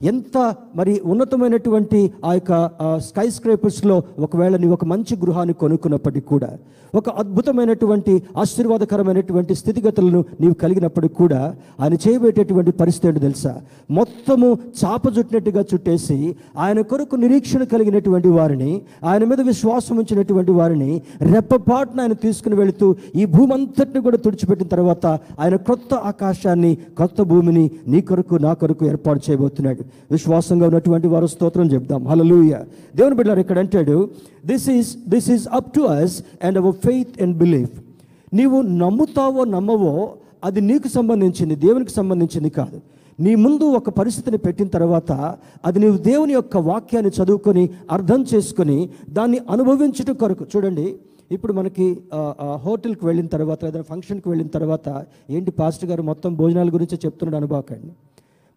ఎంత మరి ఉన్నతమైనటువంటి ఆ యొక్క స్కై స్క్రేపర్స్లో ఒకవేళ నీ ఒక మంచి గృహాన్ని కొనుక్కున్నప్పటికీ కూడా ఒక అద్భుతమైనటువంటి ఆశీర్వాదకరమైనటువంటి స్థితిగతులను నీవు కలిగినప్పటికి కూడా ఆయన చేయబెట్టేటువంటి పరిస్థితి ఏంటో తెలుసా? మొత్తము చాప చుట్టినట్టుగా చుట్టేసి ఆయన కొరకు నిరీక్షణ కలిగినటువంటి వారిని ఆయన మీద విశ్వాసం ఉంచినటువంటి వారిని రెప్పపాటున ఆయన తీసుకుని వెళుతూ ఈ భూమి అంతటిని కూడా తుడిచిపెట్టిన తర్వాత ఆయన క్రొత్త ఆకాశాన్ని కొత్త భూమిని నీ కొరకు నా కొరకు ఏర్పాటు చేయబోతున్నాడు. విశ్వాసంగా ఉన్నటువంటి వారు స్తోత్రం చెప్దాం. హలలుయ దేవుని బిడ్డారు ఇక్కడ అంటాడు this is this is up to us and our faith and belief నీవు నమ్ముతావో నమ్మవో అది నీకు సంబంధించింది దేవునికి సంబంధించింది కాదు. నీ ముందు ఒక పరిస్థితిని పెట్టిన తర్వాత అది నీవు దేవుని యొక్క వాక్యాన్ని చదువుకొని అర్థం చేసుకొని దాన్ని అనుభవించటం కొరకు. చూడండి ఇప్పుడు మనకి హోటల్కి వెళ్ళిన తర్వాత లేదా ఫంక్షన్కి వెళ్ళిన తర్వాత ఏంటి? పాస్టర్ గారు మొత్తం భోజనాల గురించి చెప్తున్నాడు అనుభవకండి.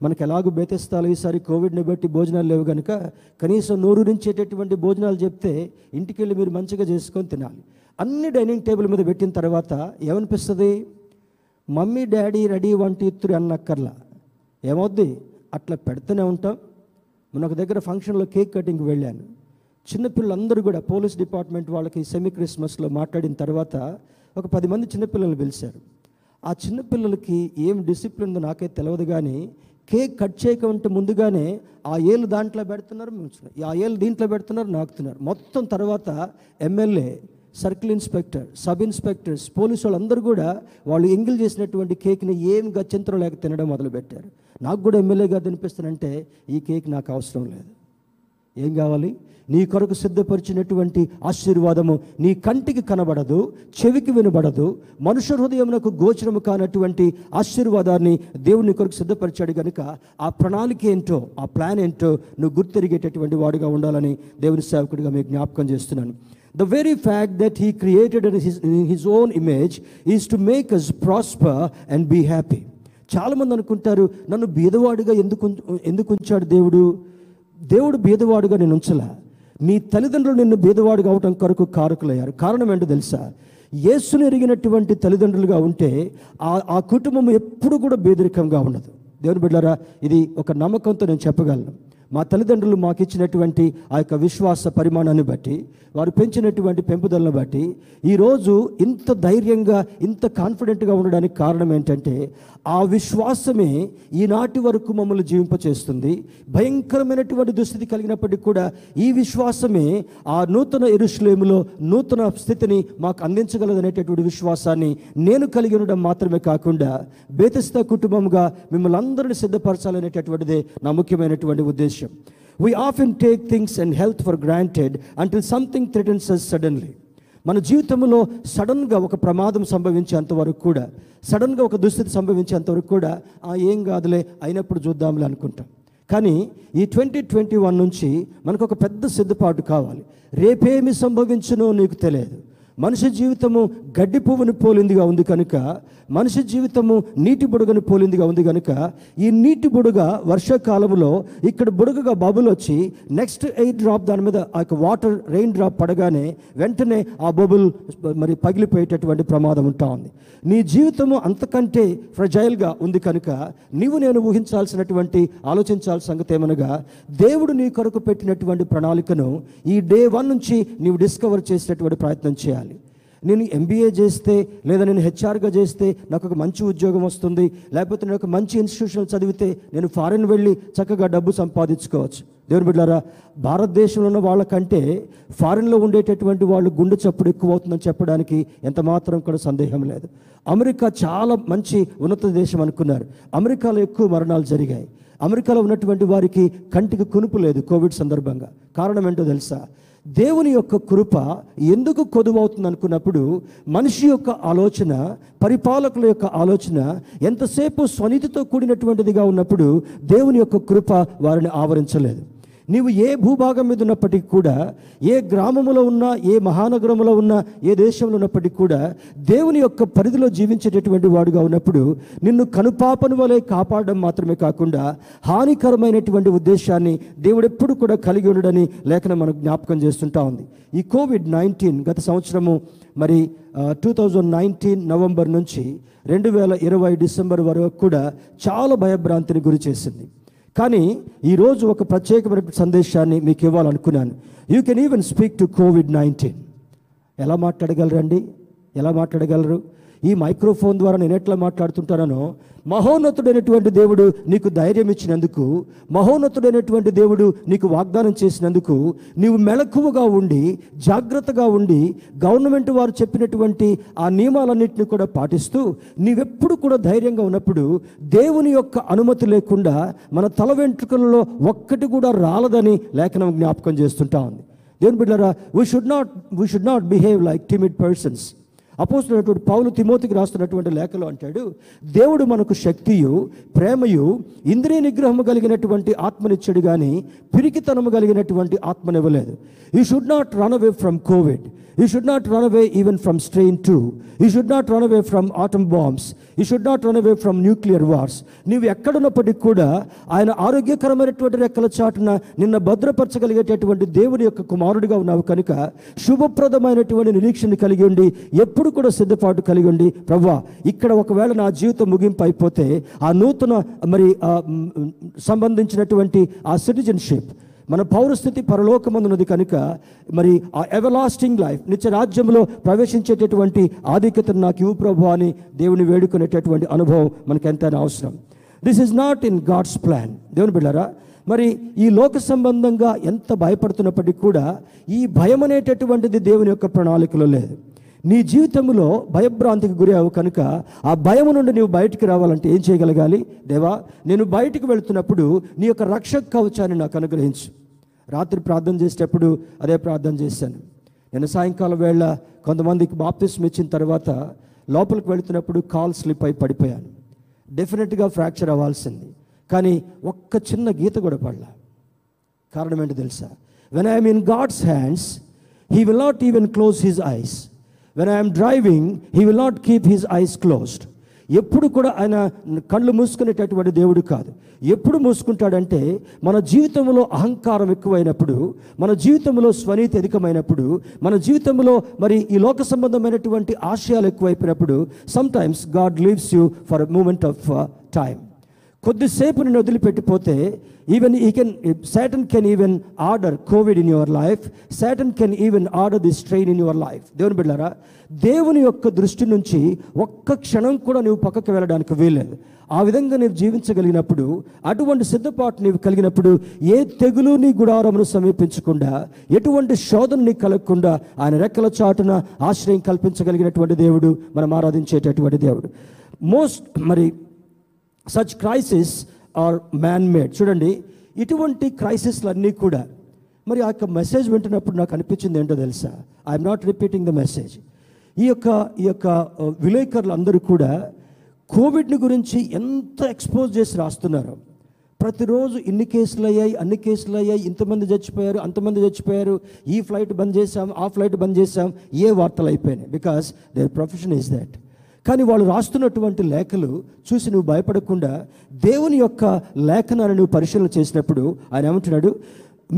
మనకి ఎలాగో బేతెస్తాలు ఈసారి కోవిడ్ని బట్టి భోజనాలు లేవు కనుక కనీసం నోరు నుంచేటటువంటి భోజనాలు చెప్తే ఇంటికి వెళ్ళి మీరు మంచిగా చేసుకొని తినాలి. అన్ని డైనింగ్ టేబుల్ మీద పెట్టిన తర్వాత ఏమనిపిస్తుంది? మమ్మీ డాడీ రెడీ వంటి ఇత్తురు అన్నక్కర్లా. ఏమవుద్ది? అట్లా పెడుతూనే ఉంటాం. మన ఒక దగ్గర ఫంక్షన్లో కేక్ కటింగ్కి వెళ్ళాను. చిన్నపిల్లలందరూ కూడా పోలీస్ డిపార్ట్మెంట్ వాళ్ళకి సెమీ క్రిస్మస్లో మాట్లాడిన తర్వాత ఒక పది మంది చిన్నపిల్లల్ని పిలిచారు. ఆ చిన్నపిల్లలకి ఏం డిసిప్లిన్ ఉందో నాకైతే తెలియదు కానీ కేక్ కట్ చేయకుంటే ముందుగానే ఆ ఏళ్ళు దాంట్లో పెడుతున్నారు ఆ ఏళ్ళు దీంట్లో పెడుతున్నారు నాకుతున్నారు. మొత్తం తర్వాత MLA circle inspector sub inspectors police వాళ్ళందరూ కూడా వాళ్ళు ఎంగిల్ చేసినటువంటి కేక్ని ఏం గత్యంతరం లేక తినడం మొదలుపెట్టారు. నాకు కూడా ఎమ్మెల్యేగా తినిపిస్తానంటే ఈ కేక్ నాకు అవసరం లేదు. ఏం కావాలి? నీ కొరకు సిద్ధపరిచినటువంటి ఆశీర్వాదము నీ కంటికి కనబడదు చెవికి వినబడదు మనుష్య హృదయమునకు గోచరము కానటువంటి ఆశీర్వాదాన్ని దేవుని కొరకు సిద్ధపరిచాడు కనుక ఆ ప్రణాళిక ఏంటో ఆ ప్లాన్ ఏంటో నువ్వు గుర్తిరిగేటటువంటి వాడుగా ఉండాలని దేవుని సేవకుడిగా మీకు జ్ఞాపకం చేస్తున్నాను. The very fact that he created his his own image is to make us prosper and be happy చాలామంది అనుకుంటారు నన్ను బీదవాడిగా ఎందుకు ఎందుకు ఉంచాడు దేవుడు? దేవుడు బీదవాడుగా నేను ఉంచలా. నీ తల్లిదండ్రులు నిన్ను బీదవాడుగా అవటం కొరకు కారకులయ్యారు. కారణం ఏంటో తెలుసా? యేసును ఎరిగినటువంటి తల్లిదండ్రులుగా ఉంటే ఆ ఆ కుటుంబం ఎప్పుడు కూడా బేదరికంగా ఉండదు. దేవుని బిడ్డారా ఇది ఒక నమ్మకంతో నేను చెప్పగలను. మా తల్లిదండ్రులు మాకు ఇచ్చినటువంటి ఆ యొక్క విశ్వాస పరిమాణాన్ని బట్టి వారు పెంచినటువంటి పెంపుదలను బట్టి ఈరోజు ఇంత ధైర్యంగా ఇంత కాన్ఫిడెంట్గా ఉండడానికి కారణం ఏంటంటే ఆ విశ్వాసమే ఈనాటి వరకు మమ్మల్ని జీవింపచేస్తుంది. భయంకరమైనటువంటి దుస్థితి కలిగినప్పటికీ కూడా ఈ విశ్వాసమే ఆ నూతన ఎరుశ్లేములో నూతన స్థితిని మాకు అందించగలదనేటటువంటి విశ్వాసాన్ని నేను కలిగి ఉండడం మాత్రమే కాకుండా బేతస్త కుటుంబంగా మిమ్మల్ని అందరిని సిద్ధపరచాలనేటటువంటిదే నా ముఖ్యమైనటువంటి ఉద్దేశం we often take things and health for granted until something threatens us suddenly మన జీవితంలో సడన్గా ఒక ప్రమాదం సంభవించేంత వరకు కూడా సడన్గా ఒక దుస్థితి సంభవించేంత వరకు కూడా ఆ ఏం కాదులే అయినప్పుడు చూద్దాంలే అనుకుంటాం. కానీ ఈ ట్వంటీ ట్వంటీ వన్ నుంచి మనకు ఒక పెద్ద సిద్ధపాటు కావాలి. రేపేమి సంభవించునో నీకు తెలియదు. మనిషి జీవితము గడ్డి పువ్వుని పోలిందిగా ఉంది కనుక మనిషి జీవితము నీటి బుడగని పోలిందిగా ఉంది కనుక ఈ నీటి బుడగ వర్షాకాలంలో ఇక్కడ బుడగగా బబుల్ వచ్చి నెక్స్ట్ ఎయిట్ డ్రాప్ దాని మీద ఆ యొక్క వాటర్ రెయిన్ డ్రాప్ పడగానే వెంటనే ఆ బబుల్ మరి పగిలిపోయేటటువంటి ప్రమాదం ఉంటా ఉంది. నీ జీవితము అంతకంటే ఫ్రజైల్గా ఉంది కనుక నీవు నేను ఊహించాల్సినటువంటి ఆలోచించాల్సిన సంగతి ఏమనగా దేవుడు నీ కొరకు పెట్టినటువంటి ప్రణాళికను ఈ డే వన్ నుంచి నీవు డిస్కవర్ చేసినటువంటి ప్రయత్నం చేయాలి. నేను ఎంబీఏ చేస్తే లేదా నేను హెచ్ఆర్గా చేస్తే నాకు ఒక మంచి ఉద్యోగం వస్తుంది. లేకపోతే నేను ఒక మంచి ఇన్స్టిట్యూషన్ చదివితే నేను ఫారెన్ వెళ్ళి చక్కగా డబ్బు సంపాదించుకోవచ్చు. దేవుని బిడ్డారా భారతదేశంలో ఉన్న వాళ్ళకంటే ఫారిన్లో ఉండేటటువంటి వాళ్ళు గుండె చప్పుడు ఎక్కువ అవుతుందని చెప్పడానికి ఎంత మాత్రం కూడా సందేహం లేదు. అమెరికా చాలా మంచి ఉన్నత దేశం అనుకున్నారు. అమెరికాలో ఎక్కువ మరణాలు జరిగాయి. అమెరికాలో ఉన్నటువంటి వారికి కంటికి కునుపు లేదు కోవిడ్ సందర్భంగా. కారణం ఏంటో తెలుసా? దేవుని యొక్క కృప ఎందుకు కొదువవుతుంది అనుకున్నప్పుడు మనిషి యొక్క ఆలోచన పరిపాలకుల యొక్క ఆలోచన ఎంతసేపు స్వనీతితో కూడినటువంటిదిగా ఉన్నప్పుడు దేవుని యొక్క కృప వారిని ఆవరించలేదు. నీవు ఏ భూభాగం మీద ఉన్నప్పటికీ కూడా ఏ గ్రామములో ఉన్నా ఏ మహానగరంలో ఉన్నా ఏ దేశంలో ఉన్నప్పటికీ కూడా దేవుని యొక్క పరిధిలో జీవించేటటువంటి వాడుగా ఉన్నప్పుడు నిన్ను కనుపాపను వలె కాపాడడం మాత్రమే కాకుండా హానికరమైనటువంటి ఉద్దేశాన్ని దేవుడు ఎప్పుడు కూడా కలిగి ఉండడని లేఖనం మనకు జ్ఞాపకం చేస్తుంటా ఉంది. ఈ కోవిడ్ నైన్టీన్ గత సంవత్సరము మరి టూ థౌజండ్ నైన్టీన్ నవంబర్ నుంచి రెండు వేల ఇరవై డిసెంబర్ వరకు కూడా చాలా భయభ్రాంతిని గురి చేసింది. కానీ ఈరోజు ఒక ప్రత్యేకమైన సందేశాన్ని మీకు ఇవ్వాలనుకున్నాను. You can even speak to COVID nineteen ఎలా మాట్లాడగలరండి? ఎలా మాట్లాడగలరు? ఈ మైక్రోఫోన్ ద్వారా నేను ఎట్లా మాట్లాడుతుంటానో మహోన్నతుడైనటువంటి దేవుడు నీకు ధైర్యం ఇచ్చినందుకు మహోన్నతుడైనటువంటి దేవుడు నీకు వాగ్దానం చేసినందుకు నీవు మెలకువగా ఉండి జాగ్రత్తగా ఉండి గవర్నమెంట్ వారు చెప్పినటువంటి ఆ నియమాలన్నింటినీ కూడా పాటిస్తూ నీవెప్పుడు కూడా ధైర్యంగా ఉన్నప్పుడు దేవుని యొక్క అనుమతి లేకుండా మన తల వెంట్రుకలలో ఒక్కటి కూడా రాలదని లేఖనం జ్ఞాపకం చేస్తుంటా ఉంది. దేవుని బిడ్డారా we should not we should not behave like timid persons అపోస్తున్నటువంటి పౌలు తిమోతికి రాస్తున్నటువంటి లేఖలో అంటాడు దేవుడు మనకు శక్తియు ప్రేమయు ఇంద్రియ నిగ్రహము కలిగినటువంటి ఆత్మనిచ్చాడు కానీ పిరికితనము కలిగినటువంటి ఆత్మనివ్వలేదు. You should not run away from COVID you should not run away even from strain too you should not run away from atom bombs you should not run away from nuclear wars నీవు ఎక్కడున్నప్పటికీ కూడా ఆయన ఆరోగ్యకరమైనటువంటి రెక్కల చాటున నిన్న భద్రపరచగలిగేటటువంటి దేవుని యొక్క కుమారుడిగా ఉన్నావు కనుక శుభప్రదమైనటువంటి నిరీక్షణ కలిగి ఉండి ఎప్పుడు కూడా సిద్ధపాటు కలిగి ఉండి ప్రవ్వా ఇక్కడ ఒకవేళ నా జీవితం ముగింపు అయిపోతే ఆ నూతన మరి సంబంధించినటువంటి ఆ సిటిజన్షిప్ మన పౌరస్థితి పరలోకమందున్నది కనుక మరి ఆ ఎవర్లాస్టింగ్ లైఫ్ నిత్య రాజ్యంలో ప్రవేశించేటటువంటి ఆధిక్యతను నాకు ఇవ్వు ప్రభు అని దేవుని వేడుకునేటటువంటి అనుభవం మనకు ఎంతైనా అవసరం. This is not in God's plan దేవుని బిళ్ళారా మరి ఈ లోక సంబంధంగా ఎంత భయపడుతున్నప్పటికీ కూడా ఈ భయం అనేటటువంటిది దేవుని యొక్క ప్రణాళికలో లేదు. నీ జీవితంలో భయభ్రాంతికి గురయ్యావు కనుక ఆ భయం నుండి నువ్వు బయటికి రావాలంటే ఏం చేయగలగాలి? దేవా నేను బయటికి వెళుతున్నప్పుడు నీ యొక్క రక్షక కవచాన్ని నాకు అనుగ్రహించు. రాత్రి ప్రార్థన చేసేటప్పుడు అదే ప్రార్థన చేశాను. నేను సాయంకాలం వేళ కొంతమందికి బాప్తిస్మ్ ఇచ్చిన తర్వాత లోపలికి వెళుతున్నప్పుడు కాల్ స్లిప్ అయి పడిపోయాను. డెఫినెట్గా ఫ్రాక్చర్ అవ్వాల్సింది. కానీ ఒక్క చిన్న గీత కూడా పడలా. కారణం ఏంటో తెలుసా? When I'm in God's hands he will not even close his eyes when I'm driving he will not keep his eyes closed ఎప్పుడు కూడా ఆయన కళ్ళు మూసుకునేటటువంటి దేవుడు కాదు. ఎప్పుడు మూసుకుంటాడంటే మన జీవితంలో అహంకారం ఎక్కువైనప్పుడు మన జీవితంలో స్వనీతి అధికమైనప్పుడు మన జీవితంలో మరి ఈ లోక సంబంధమైనటువంటి ఆశయాలు ఎక్కువైపోయినప్పుడు sometimes God leaves you for moment of time కొద్దిసేపు నేను వదిలిపెట్టిపోతే ఈవెన్ ఈ can Satan can even order COVID in your life Satan can even order the strain in your life దేవుని బిడ్డారా దేవుని యొక్క దృష్టి నుంచి ఒక్క క్షణం కూడా నువ్వు పక్కకు వెళ్ళడానికి వీల్లేదు. ఆ విధంగా నీవు జీవించగలిగినప్పుడు అటువంటి సిద్ధపాటు నీవు కలిగినప్పుడు ఏ తెగులు నీ గుడారమును సమీపించకుండా ఎటువంటి శోధన నీకు కలగకుండా ఆయన రెక్కల చాటున ఆశ్రయం కల్పించగలిగినటువంటి దేవుడు మనం ఆరాధించేటటువంటి దేవుడు. మోస్ట్ మరి such crisis are man made చూడండి ఇటువంటి క్రైసిస్లన్నీ కూడా మరి ఆ యొక్క మెసేజ్ వింటున్నప్పుడు నాకు అనిపించింది ఏంటో తెలుసా? I'm not repeating the message ఈ యొక్క ఈ యొక్క విలేకరులు అందరూ కూడా కోవిడ్ని గురించి ఎంత ఎక్స్పోజ్ చేసి రాస్తున్నారు? ప్రతిరోజు ఇన్ని కేసులు అయ్యాయి అన్ని కేసులు అయ్యాయి ఇంతమంది చచ్చిపోయారు అంతమంది చచ్చిపోయారు ఈ ఫ్లైట్ బంద్ చేశాం ఆ ఫ్లైట్ బంద్ చేశాం ఏ వార్తలు అయిపోయినాయి? Because their profession is that కానీ వాళ్ళు రాస్తున్నటువంటి లేఖలు చూసి నువ్వు భయపడకుండా దేవుని యొక్క లేఖనాన్ని నువ్వు పరిశీలన చేసినప్పుడు ఆయన ఏమంటున్నాడు?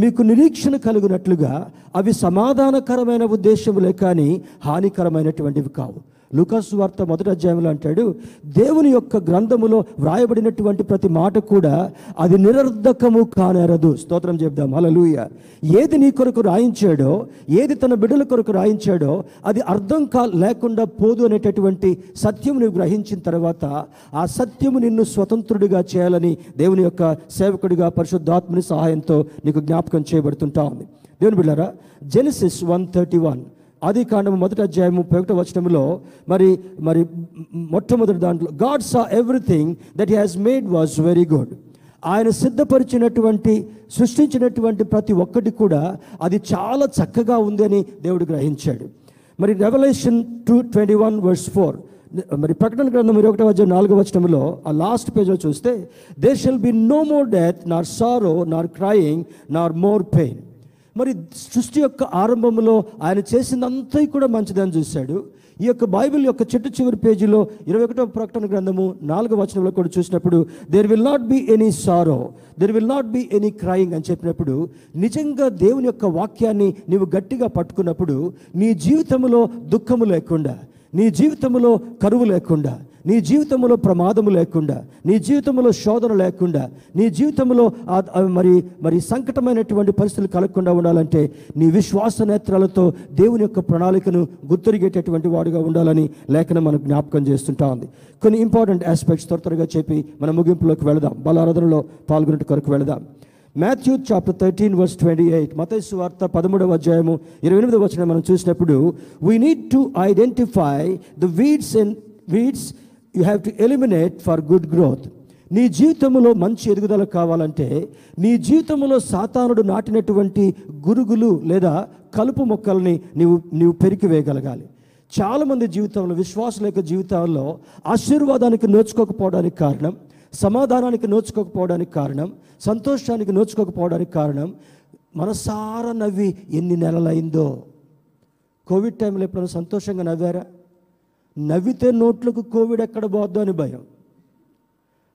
మీకు నిరీక్షణ కలిగినట్లుగా అవి సమాధానకరమైన ఉద్దేశములే కానీ హానికరమైనటువంటివి కావు. లుకాస్ వార్త మొదటి అధ్యాయంలో అంటాడు దేవుని యొక్క గ్రంథములో వ్రాయబడినటువంటి ప్రతి మాట కూడా అది నిరర్ధకము కానేరదు. స్తోత్రం చెప్దాం. హల్లెలూయా. ఏది నీ కొరకు రాయించాడో ఏది తన బిడ్డల కొరకు రాయించాడో అది అర్థం కా లేకుండా పోదు అనేటటువంటి సత్యం నువ్వు గ్రహించిన తర్వాత ఆ సత్యము నిన్ను స్వతంత్రుడిగా చేయాలని దేవుని యొక్క సేవకుడిగా పరిశుద్ధాత్మని సహాయంతో నీకు జ్ఞాపకం చేయబడుతుంటా ఉంది. దేవుని బిడ్డారా జెనిసిస్ వన్ థర్టీ వన్ ఆది కాండము మొదటి అధ్యాయం ముప్పై ఒకటో వచనంలో మరి మరి మొట్టమొదటి దాంట్లో God saw everything that he has made was very good ఆయన సిద్ధపరిచినటువంటి సృష్టించినటువంటి ప్రతి ఒక్కటి కూడా అది చాలా చక్కగా ఉందని దేవుడు గ్రహించాడు. మరి revolution two twenty one verse four మరి ప్రకటన గ్రంథం ఇరవై ఒకటో అధ్యాయం నాలుగో వచనంలో ఆ లాస్ట్ పేజ్లో చూస్తే they shall be no more death nor sorrow nor crying Nar more pain మరి సృష్టి యొక్క ఆరంభంలో ఆయన చేసిందంతా కూడా మంచిదని చూశాడు. ఈ యొక్క బైబిల్ యొక్క చెట్టు చివరి పేజీలో ఇరవై ఒకటో ప్రకటన గ్రంథము నాలుగో వచనంలో కూడా చూసినప్పుడు there will not be any sorrow there will not be any crying అని చెప్పినప్పుడు నిజంగా దేవుని యొక్క వాక్యాన్ని నీవు గట్టిగా పట్టుకున్నప్పుడు నీ జీవితంలో దుఃఖము లేకుండా నీ జీవితంలో కరువు లేకుండా నీ జీవితంలో ప్రమాదము లేకుండా నీ జీవితంలో శోధన లేకుండా నీ జీవితంలో మరి మరి సంకటమైనటువంటి పరిస్థితులు కలగకుండా ఉండాలంటే నీ విశ్వాస నేత్రాలతో దేవుని యొక్క ప్రణాళికను గుర్తెరిగేటటువంటి వాడుగా ఉండాలని లేఖనం మనకు జ్ఞాపకం చేస్తుంటా ఉంది. కొన్ని ఇంపార్టెంట్ ఆస్పెక్ట్స్ త్వర త్వరగా చెప్పి మన ముగింపులోకి వెళదాం. బలారాధనలో పాల్గొనే కొరకు వెళదాం. Matthew chapter thirteen verse twenty eight మతైసు వార్త పదమూడవ అధ్యాయము ఇరవై ఎనిమిదవ వచ్చిన మనం చూసినప్పుడు we need to identify the weeds and weeds you have to eliminate for good growth నీ జీవితంలో మంచి ఎదుగుదల కావాలంటే నీ జీవితంలో సాతానుడు నాటినటువంటి గురుగులు లేదా కలుపు మొక్కల్ని నీవు నీవు పెరికివేయగలగాలి చాలామంది జీవితంలో విశ్వాసుల యొక్క జీవితాల్లో ఆశీర్వాదానికి నోచుకోకపోవడానికి కారణం సమాధానానికి నోచుకోకపోవడానికి కారణం సంతోషానికి నోచుకోకపోవడానికి కారణం మనసారా నవ్వి ఎన్ని నెలలైందో. కోవిడ్ టైంలో ఎప్పుడైనా సంతోషంగా నవ్వారా? నవ్వితే నోట్లకు కోవిడ్ ఎక్కడ పోద్దో అని భయం.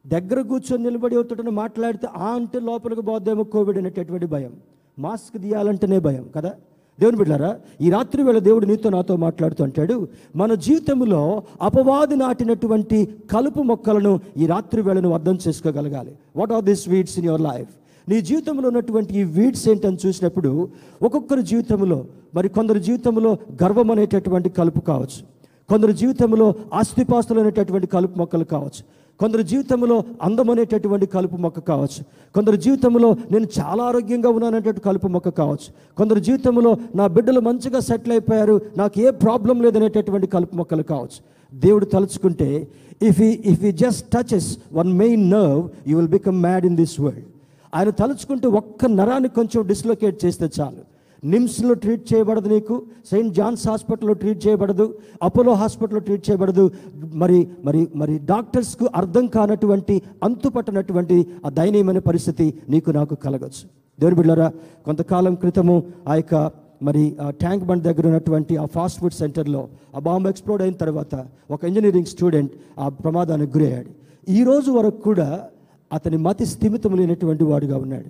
దగ్గర కూర్చొని నిలబడి అవుతుంటే మాట్లాడితే ఆ అంటే లోపలికి పోద్దేమో కోవిడ్ అనేటటువంటి భయం. మాస్క్ తీయాలంటేనే భయం కదా? దేవుని బిడ్డారా ఈ రాత్రి వేళ దేవుడు నీతో నాతో మాట్లాడుతూ అంటాడు మన జీవితంలో అపవాది నాటినటువంటి కలుపు మొక్కలను ఈ రాత్రి వేళను అర్థం చేసుకోగలగాలి. What are this weeds in your life నీ జీవితంలో ఉన్నటువంటి ఈ వీడ్స్ ఏంటని చూసినప్పుడు ఒక్కొక్కరి జీవితంలో మరి కొందరి జీవితంలో గర్వం అనేటటువంటి కలుపు కావచ్చు. కొందరు జీవితంలో ఆస్తిపాస్తులు అనేటటువంటి కలుపు మొక్కలు కావచ్చు. కొందరు జీవితంలో అందం అనేటటువంటి కలుపు మొక్క కావచ్చు. కొందరు జీవితంలో నేను చాలా ఆరోగ్యంగా ఉన్నాననేటువంటి కలుపు మొక్క కావచ్చు. కొందరు జీవితంలో నా బిడ్డలు మంచిగా సెటిల్ అయిపోయారు నాకు ఏ ప్రాబ్లం లేదనేటటువంటి కలుపు మొక్కలు కావచ్చు. దేవుడు తలుచుకుంటే if he if he just touches one main nerve you will become mad in this world ఆయన తలుచుకుంటే ఒక్క నరాన్ని కొంచెం డిస్లొకేట్ చేస్తే చాలు. నిమ్స్లో ట్రీట్ చేయబడదు నీకు సెయింట్ జాన్స్ హాస్పిటల్లో ట్రీట్ చేయబడదు అపోలో హాస్పిటల్లో ట్రీట్ చేయబడదు. మరి మరి మరి డాక్టర్స్కు అర్థం కానటువంటి అంతుపట్టనటువంటి ఆ దయనీయమైన పరిస్థితి నీకు నాకు కలగచ్చు. దేవుని బిడ్డారా కొంతకాలం క్రితము ఆ యొక్క మరి ఆ ట్యాంక్ బండ్ దగ్గర ఉన్నటువంటి ఆ ఫాస్ట్ ఫుడ్ సెంటర్లో ఆ బాంబు ఎక్స్ప్లోడ్ అయిన తర్వాత ఒక ఇంజనీరింగ్ స్టూడెంట్ ఆ ప్రమాదానికి గురయ్యాడు. ఈ రోజు వరకు కూడా అతని మతి స్థిమితం లేనటువంటి వాడుగా ఉన్నాడు.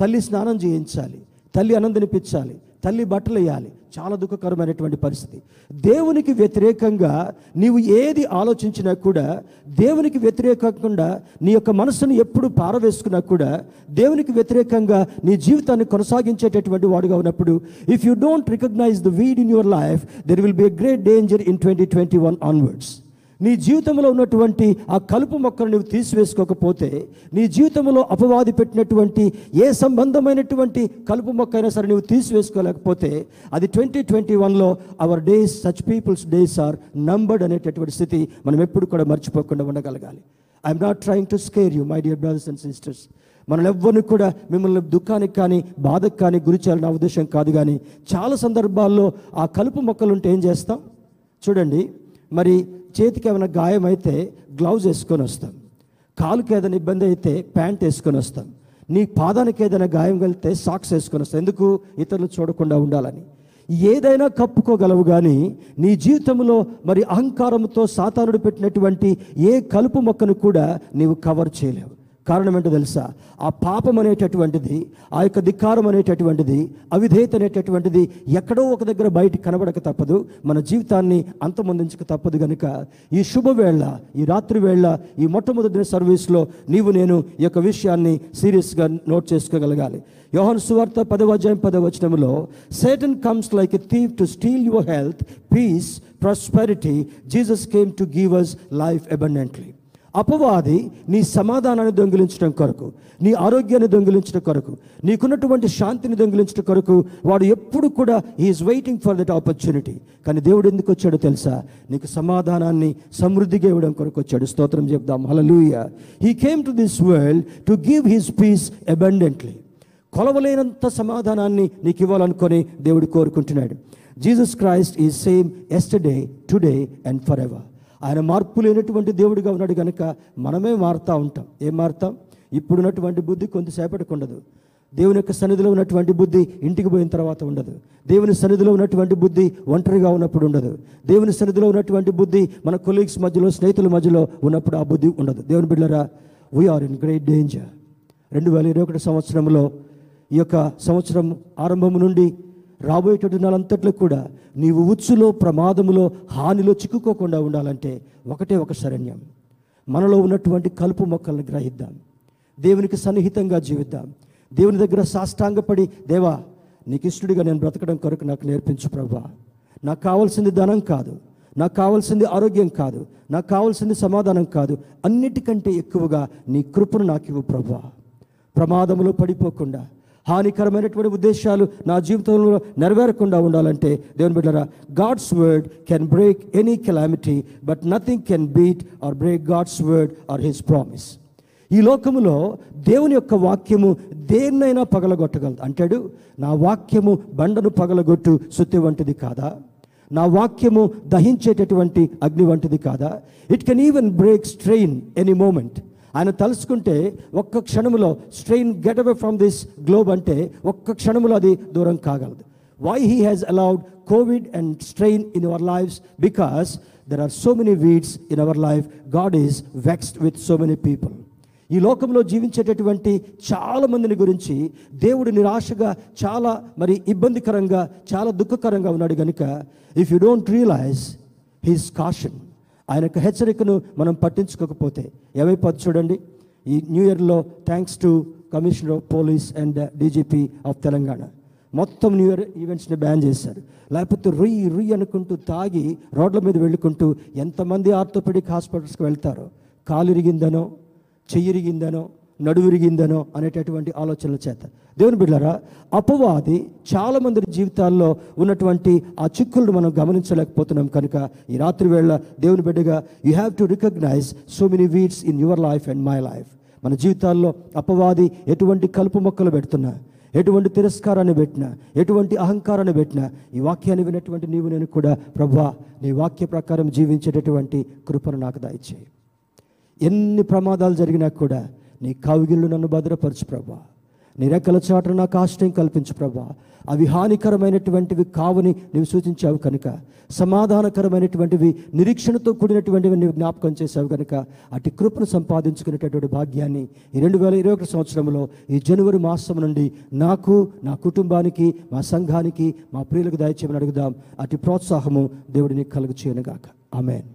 తల్లి స్నానం చేయించాలి. తల్లి అనందనిపించాలి తల్లి బట్టలు వేయాలి చాలా దుఃఖకరమైనటువంటి పరిస్థితి. దేవునికి వ్యతిరేకంగా నీవు ఏది ఆలోచించినా కూడా దేవునికి వ్యతిరేకంగా నీ యొక్క మనసును ఎప్పుడు పారవేసుకున్నా కూడా దేవునికి వ్యతిరేకంగా నీ జీవితాన్ని కొనసాగించేటటువంటి వాడుగా ఉన్నప్పుడు if you don't recognise the weed in your life there will be a great danger in twenty twenty one onwards నీ జీవితంలో ఉన్నటువంటి ఆ కలుపు మొక్కను నువ్వు తీసివేసుకోకపోతే నీ జీవితంలో అపవాది పెట్టినటువంటి ఏ సంబంధమైనటువంటి కలుపు మొక్క అయినా సరే నువ్వు తీసివేసుకోలేకపోతే అది ట్వంటీ ట్వంటీ వన్లో our days such peoples days are numbered అనేటటువంటి స్థితి మనం ఎప్పుడు కూడా మర్చిపోకుండా ఉండగలగాలి. I'm not trying to scare you my dear brothers and sisters మనం ఎవ్వరిని కూడా మిమ్మల్ని దుఃఖానికి కానీ బాధకు కానీ గురి చేయాలని నా ఉద్దేశం కాదు కానీ చాలా సందర్భాల్లో ఆ కలుపు మొక్కలు ఉంటే ఏం చేస్తాం? చూడండి మరి చేతికి ఏమైనా గాయం అయితే గ్లౌజ్ వేసుకొని వస్తాం. కాలుకి ఏదైనా ఇబ్బంది అయితే ప్యాంట్ వేసుకొని వస్తాం. నీ పాదానికి ఏదైనా గాయం కలిగితే సాక్స్ వేసుకొని వస్తాం. ఎందుకు? ఇతరులు చూడకుండా ఉండాలని. ఏదైనా కప్పుకోగలవు కానీ నీ జీవితంలో మరి అహంకారంతో సాతానుడు పెట్టినటువంటి ఏ కలుపు మొక్కను కూడా నీవు కవర్ చేయలేవు. కారణం ఏంటో తెలుసా? ఆ పాపం అనేటటువంటిది ఆ యొక్క ధిక్కారం అనేటటువంటిది అవిధేయత అనేటటువంటిది ఎక్కడో ఒక దగ్గర బయట కనబడక తప్పదు. మన జీవితాన్ని అంతమొందించక తప్పదు కనుక ఈ శుభవేళ ఈ రాత్రి వేళ ఈ మొట్టమొదటి సర్వీస్లో నీవు నేను ఈ యొక్క విషయాన్ని సీరియస్గా నోట్ చేసుకోగలగాలి. యోహన్ సువార్త పదవ పదవచనంలో Satan comes like a thief to steal your health peace prosperity Jesus came to give us life abundantly అపవాది నీ సమాధానాన్ని దొంగిలించడం కొరకు నీ ఆరోగ్యాన్ని దొంగిలించడం కొరకు నీకున్నటువంటి శాంతిని దొంగిలించడం కొరకు వాడు ఎప్పుడు కూడా is waiting for that opportunity కానీ దేవుడు ఎందుకు వచ్చాడో తెలుసా? నీకు సమాధానాన్ని సమృద్ధిగా ఇవ్వడం కొరకు వచ్చాడు. స్తోత్రం చెప్దాం. Hallelujah he came to this world to give his peace abundantly కొలవలేనంత సమాధానాన్ని నీకు ఇవ్వాలనుకొని దేవుడు కోరుకుంటున్నాడు. Jesus Christ is same yesterday today and for ever ఆయన మార్పు లేనటువంటి దేవుడిగా ఉన్నాడు కనుక మనమే మారుతూ ఉంటాం. ఏం మారుతాం? ఇప్పుడున్నటువంటి బుద్ధి కొంతసేపటికి ఉండదు. దేవుని యొక్క సన్నిధిలో ఉన్నటువంటి బుద్ధి ఇంటికి పోయిన తర్వాత ఉండదు. దేవుని సన్నిధిలో ఉన్నటువంటి బుద్ధి ఒంటరిగా ఉన్నప్పుడు ఉండదు. దేవుని సన్నిధిలో ఉన్నటువంటి బుద్ధి మన కొలీగ్స్ మధ్యలో స్నేహితుల మధ్యలో ఉన్నప్పుడు ఆ బుద్ధి ఉండదు. దేవుని బిడ్డరా వీఆర్ ఇన్ గ్రేట్ డేంజర్ రెండు వేల ఇరవై ఒకటి సంవత్సరంలో ఈ యొక్క సంవత్సరం ఆరంభం నుండి రాబోయేటువంటి నెలంతట్లో కూడా నీవు ఉచ్చులో ప్రమాదములో హానిలో చిక్కుకోకుండా ఉండాలంటే ఒకటే ఒక శరణ్యం. మనలో ఉన్నటువంటి కలుపు మొక్కలను గ్రహిద్దాం. దేవునికి సన్నిహితంగా జీవిద్దాం. దేవుని దగ్గర సాష్టాంగపడి దేవా నీకు ఇష్టడిగా నేను బ్రతకడం కొరకు నాకు నేర్పించు ప్రభా. నాకు కావాల్సింది ధనం కాదు. నాకు కావాల్సింది ఆరోగ్యం కాదు. నాకు కావాల్సింది సమాధానం కాదు. అన్నిటికంటే ఎక్కువగా నీ కృపను నాకు ఇవ్వు ప్రభా. ప్రమాదంలో పడిపోకుండా హానికరమైనటువంటి ఉద్దేశాలు నా జీవితంలో నెరవేరకుండా ఉండాలంటే దేవుని బిడ్డరా God's word can break any calamity but nothing can beat or break God's word or his promise ఈ లోకములో దేవుని యొక్క వాక్యము దేన్నైనా పగలగొట్టగలదు. అంటాడు నా వాక్యము బండను పగలగొట్టు సుత్తి వంటిది కాదా? నా వాక్యము దహించేటటువంటి అగ్ని వంటిది కాదా? It can even break strain any moment ఆయన తలుచుకుంటే ఒక్క క్షణములో strain get away from this globe అంటే ఒక్క క్షణములో అది దూరం కాగలదు. Why he has allowed COVID and strain in our lifes because there are so many weeds in our life God is vexed with so many people ఈ లోకంలో జీవించేటటువంటి చాలా మందిని గురించి దేవుడు నిరాశగా చాలా మరి ఇబ్బందికరంగా చాలా దుఃఖకరంగా ఉన్నాడు కనుక if you don't realise his caution ఆయన యొక్క హెచ్చరికను మనం పట్టించుకోకపోతే ఏమైపోతుంది చూడండి. ఈ న్యూ ఇయర్లో thanks to commissioner of police and DGP of Telangana మొత్తం న్యూ ఇయర్ ఈవెంట్స్ని బ్యాన్ చేశారు. లేకపోతే రుయ్ రుయ్ అనుకుంటూ తాగి రోడ్ల మీద వెళ్ళుకుంటూ ఎంతమంది ఆర్థోపెడిక్ హాస్పిటల్స్కి వెళ్తారో? కాలు ఇరిగిందనో? చెయ్యిరిగిందనో నడువిరిగిందనో అనేటటువంటి ఆలోచనల చేత. దేవుని బిడ్డరా అపవాది చాలామంది జీవితాల్లో ఉన్నటువంటి ఆ చిక్కులను మనం గమనించలేకపోతున్నాం కనుక ఈ రాత్రి వేళ దేవుని బిడ్డగా you have to recognise so many weeds in your life and my life మన జీవితాల్లో అపవాది ఎటువంటి కలుపు మొక్కలు పెడుతున్నా ఎటువంటి తిరస్కారాన్ని పెట్టినా ఎటువంటి అహంకారాన్ని పెట్టినా ఈ వాక్యాన్ని వినటువంటి నీవు నేను కూడా ప్రభా నీ వాక్య ప్రకారం జీవించేటటువంటి కృపను నాకు దయచేయి. ఎన్ని ప్రమాదాలు జరిగినా కూడా నీ కవిగిళ్ళు నన్ను భద్రపరచు ప్రభా. నీ రెక్కల చాటున నాకు ఆశ్రయం కల్పించు ప్రభా. అవి హానికరమైనటువంటివి కావని నీవు సూచించావు కనుక సమాధానకరమైనటువంటివి నిరీక్షణతో కూడినటువంటివి నీవు జ్ఞాపకం చేశావు కనుక అటు కృపను సంపాదించుకునేటటువంటి భాగ్యాన్ని ఈ రెండు వేల ఇరవై ఒకటి సంవత్సరంలో ఈ జనవరి మాసం నుండి నాకు నా కుటుంబానికి మా సంఘానికి మా ప్రియులకు దయచేయమని అడుగుదాం. అటు ప్రోత్సాహము దేవుడిని కలుగు చేయనుగాక ఆమెన్.